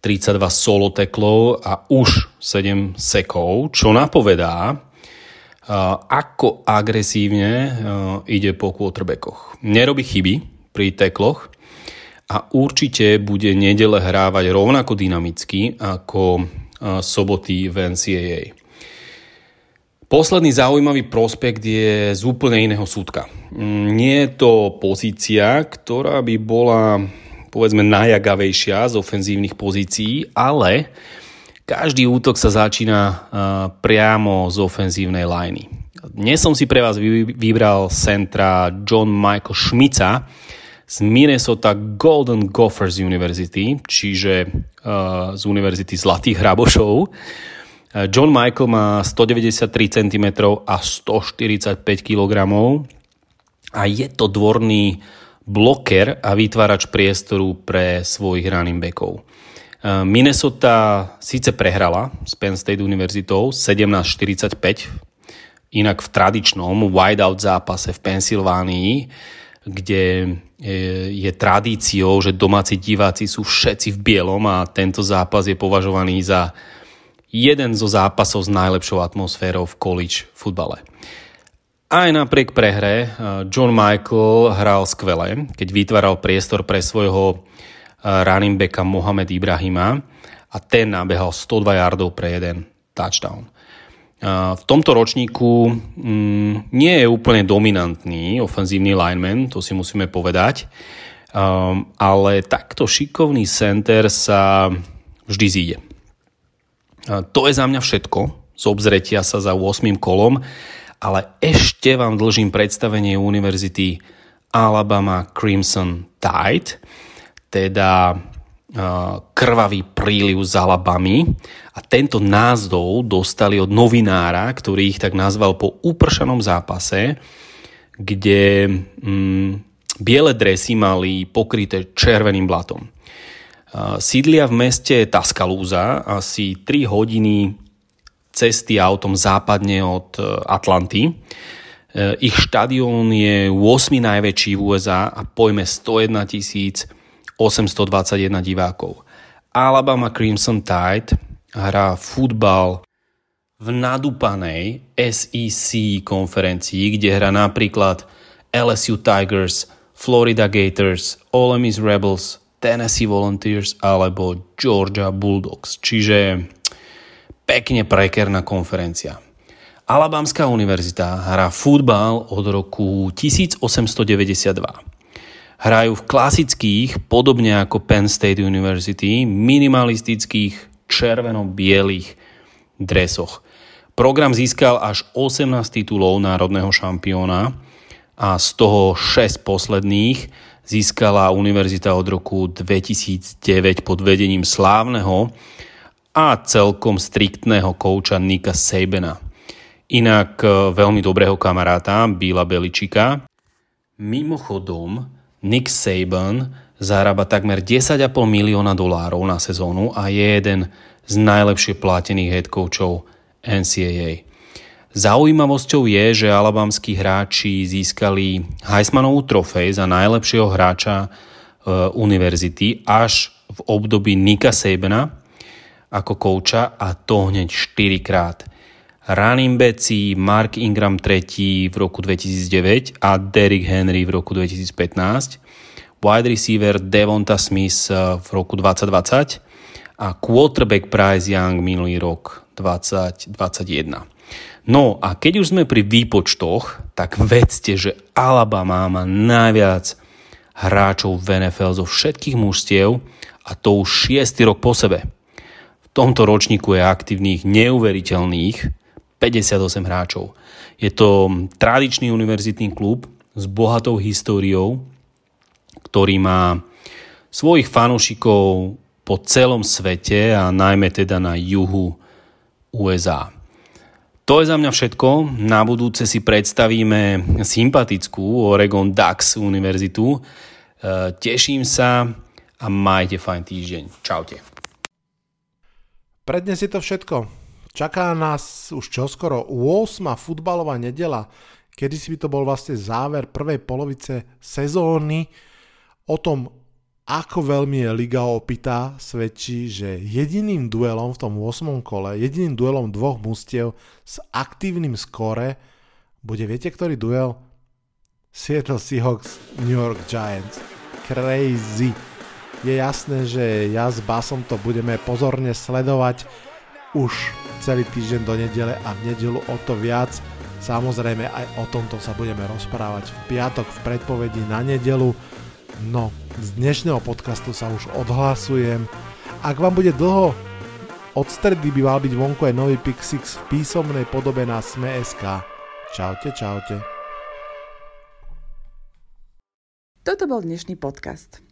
32 solo teklov a už 7 sekov, čo napovedá, ako agresívne ide po quarterbackoch. Nerobí chyby pri tekloch, a určite bude nedele hrávať rovnako dynamicky ako soboty v NCAA. Posledný zaujímavý prospekt je z úplne iného súdka. Mm, nie je to pozícia, ktorá by bola povedzme najagavejšia z ofenzívnych pozícií, ale každý útok sa začína priamo z ofenzívnej liney. Dnes som si pre vás vybral centra John Michael Schmica, z Minnesota Golden Gophers University, čiže uh, z Univerzity Zlatých hrabošov. Uh, John Michael má 193 cm a 145 kg a je to dvorný bloker a vytvárač priestoru pre svojich running backov. Uh, Minnesota síce prehrala s Penn State univerzitou 17-45, inak v tradičnom wideout zápase v Pensylvánii kde je tradíciou, že domáci diváci sú všetci v bielom a tento zápas je považovaný za jeden zo zápasov s najlepšou atmosférou v college futbale. Aj napriek prehre eh, John Michael hral skvele, keď vytváral priestor pre svojho eh, running backa Mohamed Ibrahima a ten nabehal 102 yardov pre jeden touchdown. V tomto ročníku mm, nie je úplne dominantný ofenzívny lineman, to si musíme povedať, ale takto šikovný center sa vždy zíde. To je za mňa všetko z obzretia sa za 8. kolom, ale ešte vám dlžím predstavenie univerzity Alabama Crimson Tide, teda krvavý príliv s Alabamy a tento názov dostali od novinára, ktorý ich tak nazval po upršanom zápase, kde mm, biele dresy mali pokryté červeným blatom. Sídlia v meste Tuscaloosa asi 3 hodiny cesty autom západne od e, Atlanty. E, ich štadión je 8 najväčší v USA a pojme 101 tisíc 821 divákov. Alabama Crimson Tide hrá futbal v nadúpanej SEC konferencii, kde hrá napríklad LSU Tigers, Florida Gators, Ole Miss Rebels, Tennessee Volunteers alebo Georgia Bulldogs. Čiže pekne prekerná konferencia. Alabamská univerzita hrá futbal od roku 1892. Hrajú v klasických, podobne ako Penn State University, minimalistických červeno-bielých dresoch. Program získal až 18 titulov národného šampióna a z toho 6 posledných získala univerzita od roku 2009 pod vedením slávneho a celkom striktného kouča Nika Sabena. Inak e, veľmi dobrého kamaráta Bila Beličika. Mimochodom, Nick Saban zarába takmer 10,5 milióna dolárov na sezónu a je jeden z najlepšie platených head coachov NCAA. Zaujímavosťou je, že alabamskí hráči získali Heismanovú trofej za najlepšieho hráča e, univerzity až v období Nika Sabena ako kouča a to hneď 4 krát. Running backi Mark Ingram 3 v roku 2009 a Derrick Henry v roku 2015, wide receiver Devonta Smith eh, v roku 2020 a quarterback Bryce Young minulý rok 2021. No a keď už sme pri výpočtoch, tak vedzte, že Alabama má najviac hráčov v NFL zo všetkých mužstiev a to už 6. rok po sebe. Tomto ročníku je aktívnych neuveriteľných 58 hráčov. Je to tradičný univerzitný klub s bohatou históriou, ktorý má svojich fanúšikov po celom svete a najmä teda na juhu USA. To je za mňa všetko. Na budúce si predstavíme sympatickú Oregon Ducks univerzitu. E, teším sa a majte fajn týždeň. Čaute. Pre dnes je to všetko. Čaká nás už čoskoro 8. futbalová nedela, kedy si by to bol vlastne záver prvej polovice sezóny. O tom, ako veľmi je Liga opitá, svedčí, že jediným duelom v tom 8. kole, jediným duelom dvoch mustiev s aktívnym skore bude, viete, ktorý duel? Seattle Seahawks, New York Giants. Crazy. Je jasné, že ja s Basom to budeme pozorne sledovať už celý týždeň do nedele a v nedelu o to viac. Samozrejme aj o tomto sa budeme rozprávať v piatok v predpovedi na nedelu. No, z dnešného podcastu sa už odhlasujem. Ak vám bude dlho od stredy by mal byť vonku aj nový Pixix v písomnej podobe na Sme.sk. Čaute, čaute. Toto bol dnešný podcast.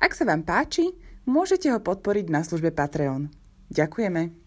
Ak sa vám páči, môžete ho podporiť na službe Patreon. Ďakujeme.